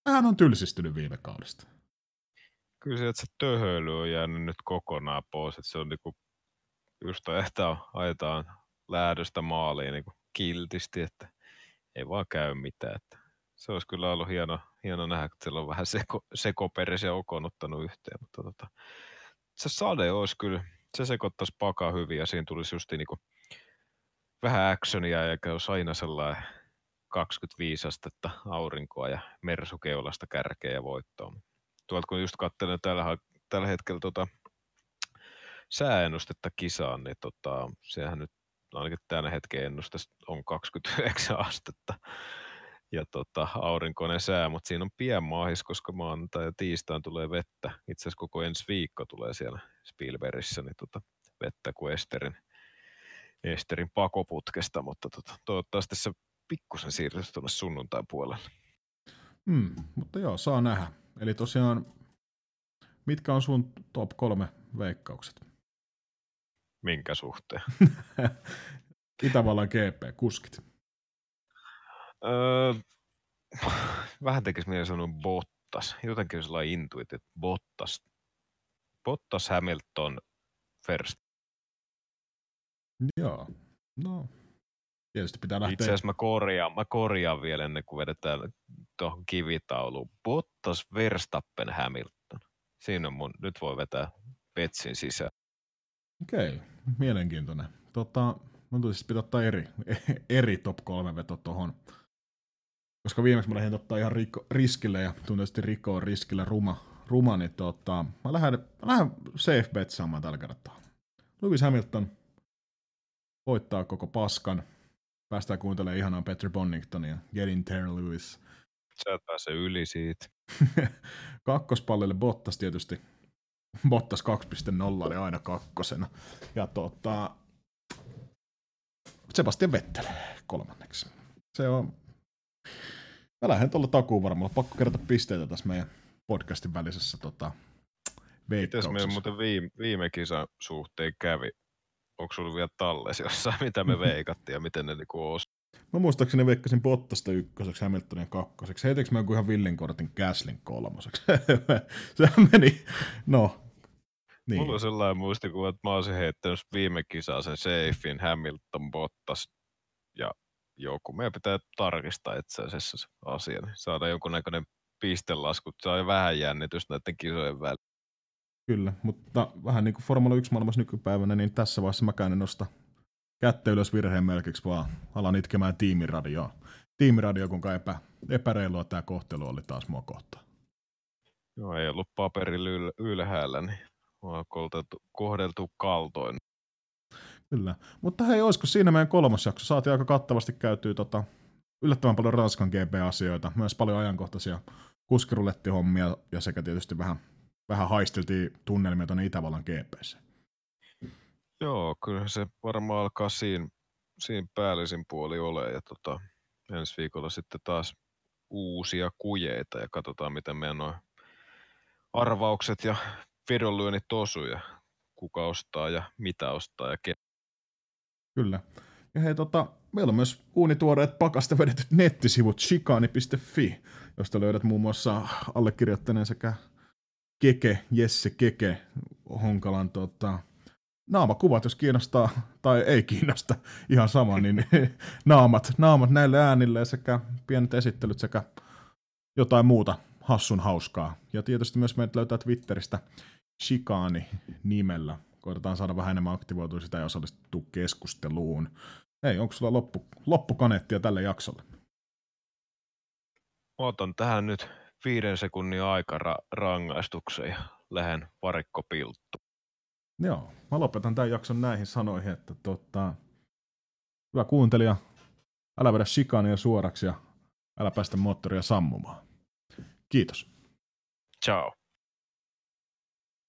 Speaker 1: Hän on tylsistynyt viime kaudesta.
Speaker 2: Kyllä se, että se töhöily on jäänyt nyt kokonaan pois. Että se on niinku just että ajetaan lähdöstä maaliin niin kiltisti, että ei vaan käy mitään. Että se olisi kyllä ollut hieno, hieno nähdä, että siellä on vähän seko, sekoperis ja Okon ottanut yhteen. Mutta tota, se sade olisi kyllä, se sekoittaisi paka hyvin ja siinä tulisi just niin kuin vähän actionia eikä olisi aina sellainen 25 astetta aurinkoa ja mersukeulasta kärkeä ja voittoa. Tuolta kun just katselen tällä, tällä hetkellä tota sääennustetta kisaan, niin tota, sehän nyt ainakin tänä hetken ennuste on 29 astetta ja tota, aurinkoinen sää, mutta siinä on pien maahis, koska maanantai ja tiistain tulee vettä. Itse asiassa koko ensi viikko tulee siellä Spielbergissä niin tota, vettä kuin Esterin, Esterin pakoputkesta, mutta tota, toivottavasti se pikkusen siirtyy tuonne sunnuntain puolelle.
Speaker 1: Hmm, mutta joo, saa nähdä. Eli tosiaan, mitkä on sun top kolme veikkaukset?
Speaker 2: Minkä suhteen?
Speaker 1: Itävallan GP-kuskit.
Speaker 2: Öö, vähän tekisi mieli sanoa Bottas. Jotenkin sellainen intuit, että Bottas. Bottas, Hamilton, First.
Speaker 1: Joo, no tietysti pitää lähteä.
Speaker 2: Itse asiassa mä korjaan, mä korjaan vielä ennen kuin vedetään tuohon kivitauluun. Bottas, Verstappen, Hamilton. Siinä on mun, nyt voi vetää petsin sisään.
Speaker 1: Okei, mielenkiintoinen. Tota, mun tulisi pitää ottaa eri, eri top 3 veto tuohon. Koska viimeksi mä lähdin ottaa ihan rikko, riskille ja tunnetusti Rikko on riskillä ruma, ruma niin tota, mä lähden, mä lähden safe bet saamaan tällä kertaa. Lewis Hamilton voittaa koko paskan. Päästään kuuntelemaan ihanaa Petri Bonningtonia. Get in there, Lewis.
Speaker 2: Sä pääsee yli siitä.
Speaker 1: Kakkospallille Bottas tietysti Bottas 2.0 oli aina kakkosena. Ja tota, Sebastian Vettel kolmanneksi. Se on... Mä lähden tuolla takuun varmalla. Pakko kerätä pisteitä tässä meidän podcastin välisessä tota.
Speaker 2: Mites meillä muuten viime, viime kisan suhteen kävi? Onko sulla vielä talles jossain, mitä me veikattiin ja miten ne niinku os?
Speaker 1: Mä muistaakseni veikkasin Bottasta ykköseksi, Hamiltonin kakkoseksi. Heitikö mä joku ihan villinkortin Gaslin kolmoseksi? se meni, no.
Speaker 2: Niin. Mulla on sellainen muistikuva, että mä olisin heittänyt viime kisaa sen Seifin, Hamilton, Bottas ja joku. Meidän pitää tarkistaa itse asiassa se asia, niin saada jonkunnäköinen pistelasku. Se on vähän jännitystä näiden kisojen välillä.
Speaker 1: Kyllä, mutta vähän niin kuin Formula 1 maailmassa nykypäivänä, niin tässä vaiheessa mä en nosta kättä ylös virheen melkeiksi, vaan alan itkemään tiimiradioa. Tiimiradio, kuinka epä, epäreilua tämä kohtelu oli taas mua kohtaan.
Speaker 2: Joo, ei ollut paperilla yl- ylhäällä, niin on kohdeltu, kohdeltu kaltoin.
Speaker 1: Kyllä, mutta hei, olisiko siinä meidän kolmas jakso? Saatiin aika kattavasti käytyä tota, yllättävän paljon Ranskan GP-asioita, myös paljon ajankohtaisia kuskirulettihommia ja sekä tietysti vähän, vähän haisteltiin tunnelmia tuonne Itävallan GPssä.
Speaker 2: Joo, kyllä se varmaan alkaa siinä, siinä päällisin puoli ole ja tota, ensi viikolla sitten taas uusia kujeita ja katsotaan, miten meidän noin arvaukset ja vedonlyönnit osuu ja kuka ostaa ja mitä ostaa ja ke.
Speaker 1: Kyllä. Ja hei, tota, meillä on myös uunituoreet pakasta vedetyt nettisivut shikani.fi, josta löydät muun muassa allekirjoittaneen sekä Keke, Jesse Keke, Honkalan tota, naamakuvat, jos kiinnostaa tai ei kiinnosta ihan sama, niin naamat, naamat näille äänille sekä pienet esittelyt sekä jotain muuta hassun hauskaa. Ja tietysti myös meidät löytää Twitteristä Shikaani nimellä. Koitetaan saada vähän enemmän aktivoitua sitä ja osallistua keskusteluun. Ei, onko sulla loppu, loppukaneettia tälle jaksolle?
Speaker 2: otan tähän nyt viiden sekunnin aikara rangaistuksen ja lähden varikkopilttu.
Speaker 1: Joo, mä lopetan tämän jakson näihin sanoihin, että tota, hyvä kuuntelija, älä vedä shikania suoraksi ja älä päästä moottoria sammumaan. Kiitos.
Speaker 2: Ciao.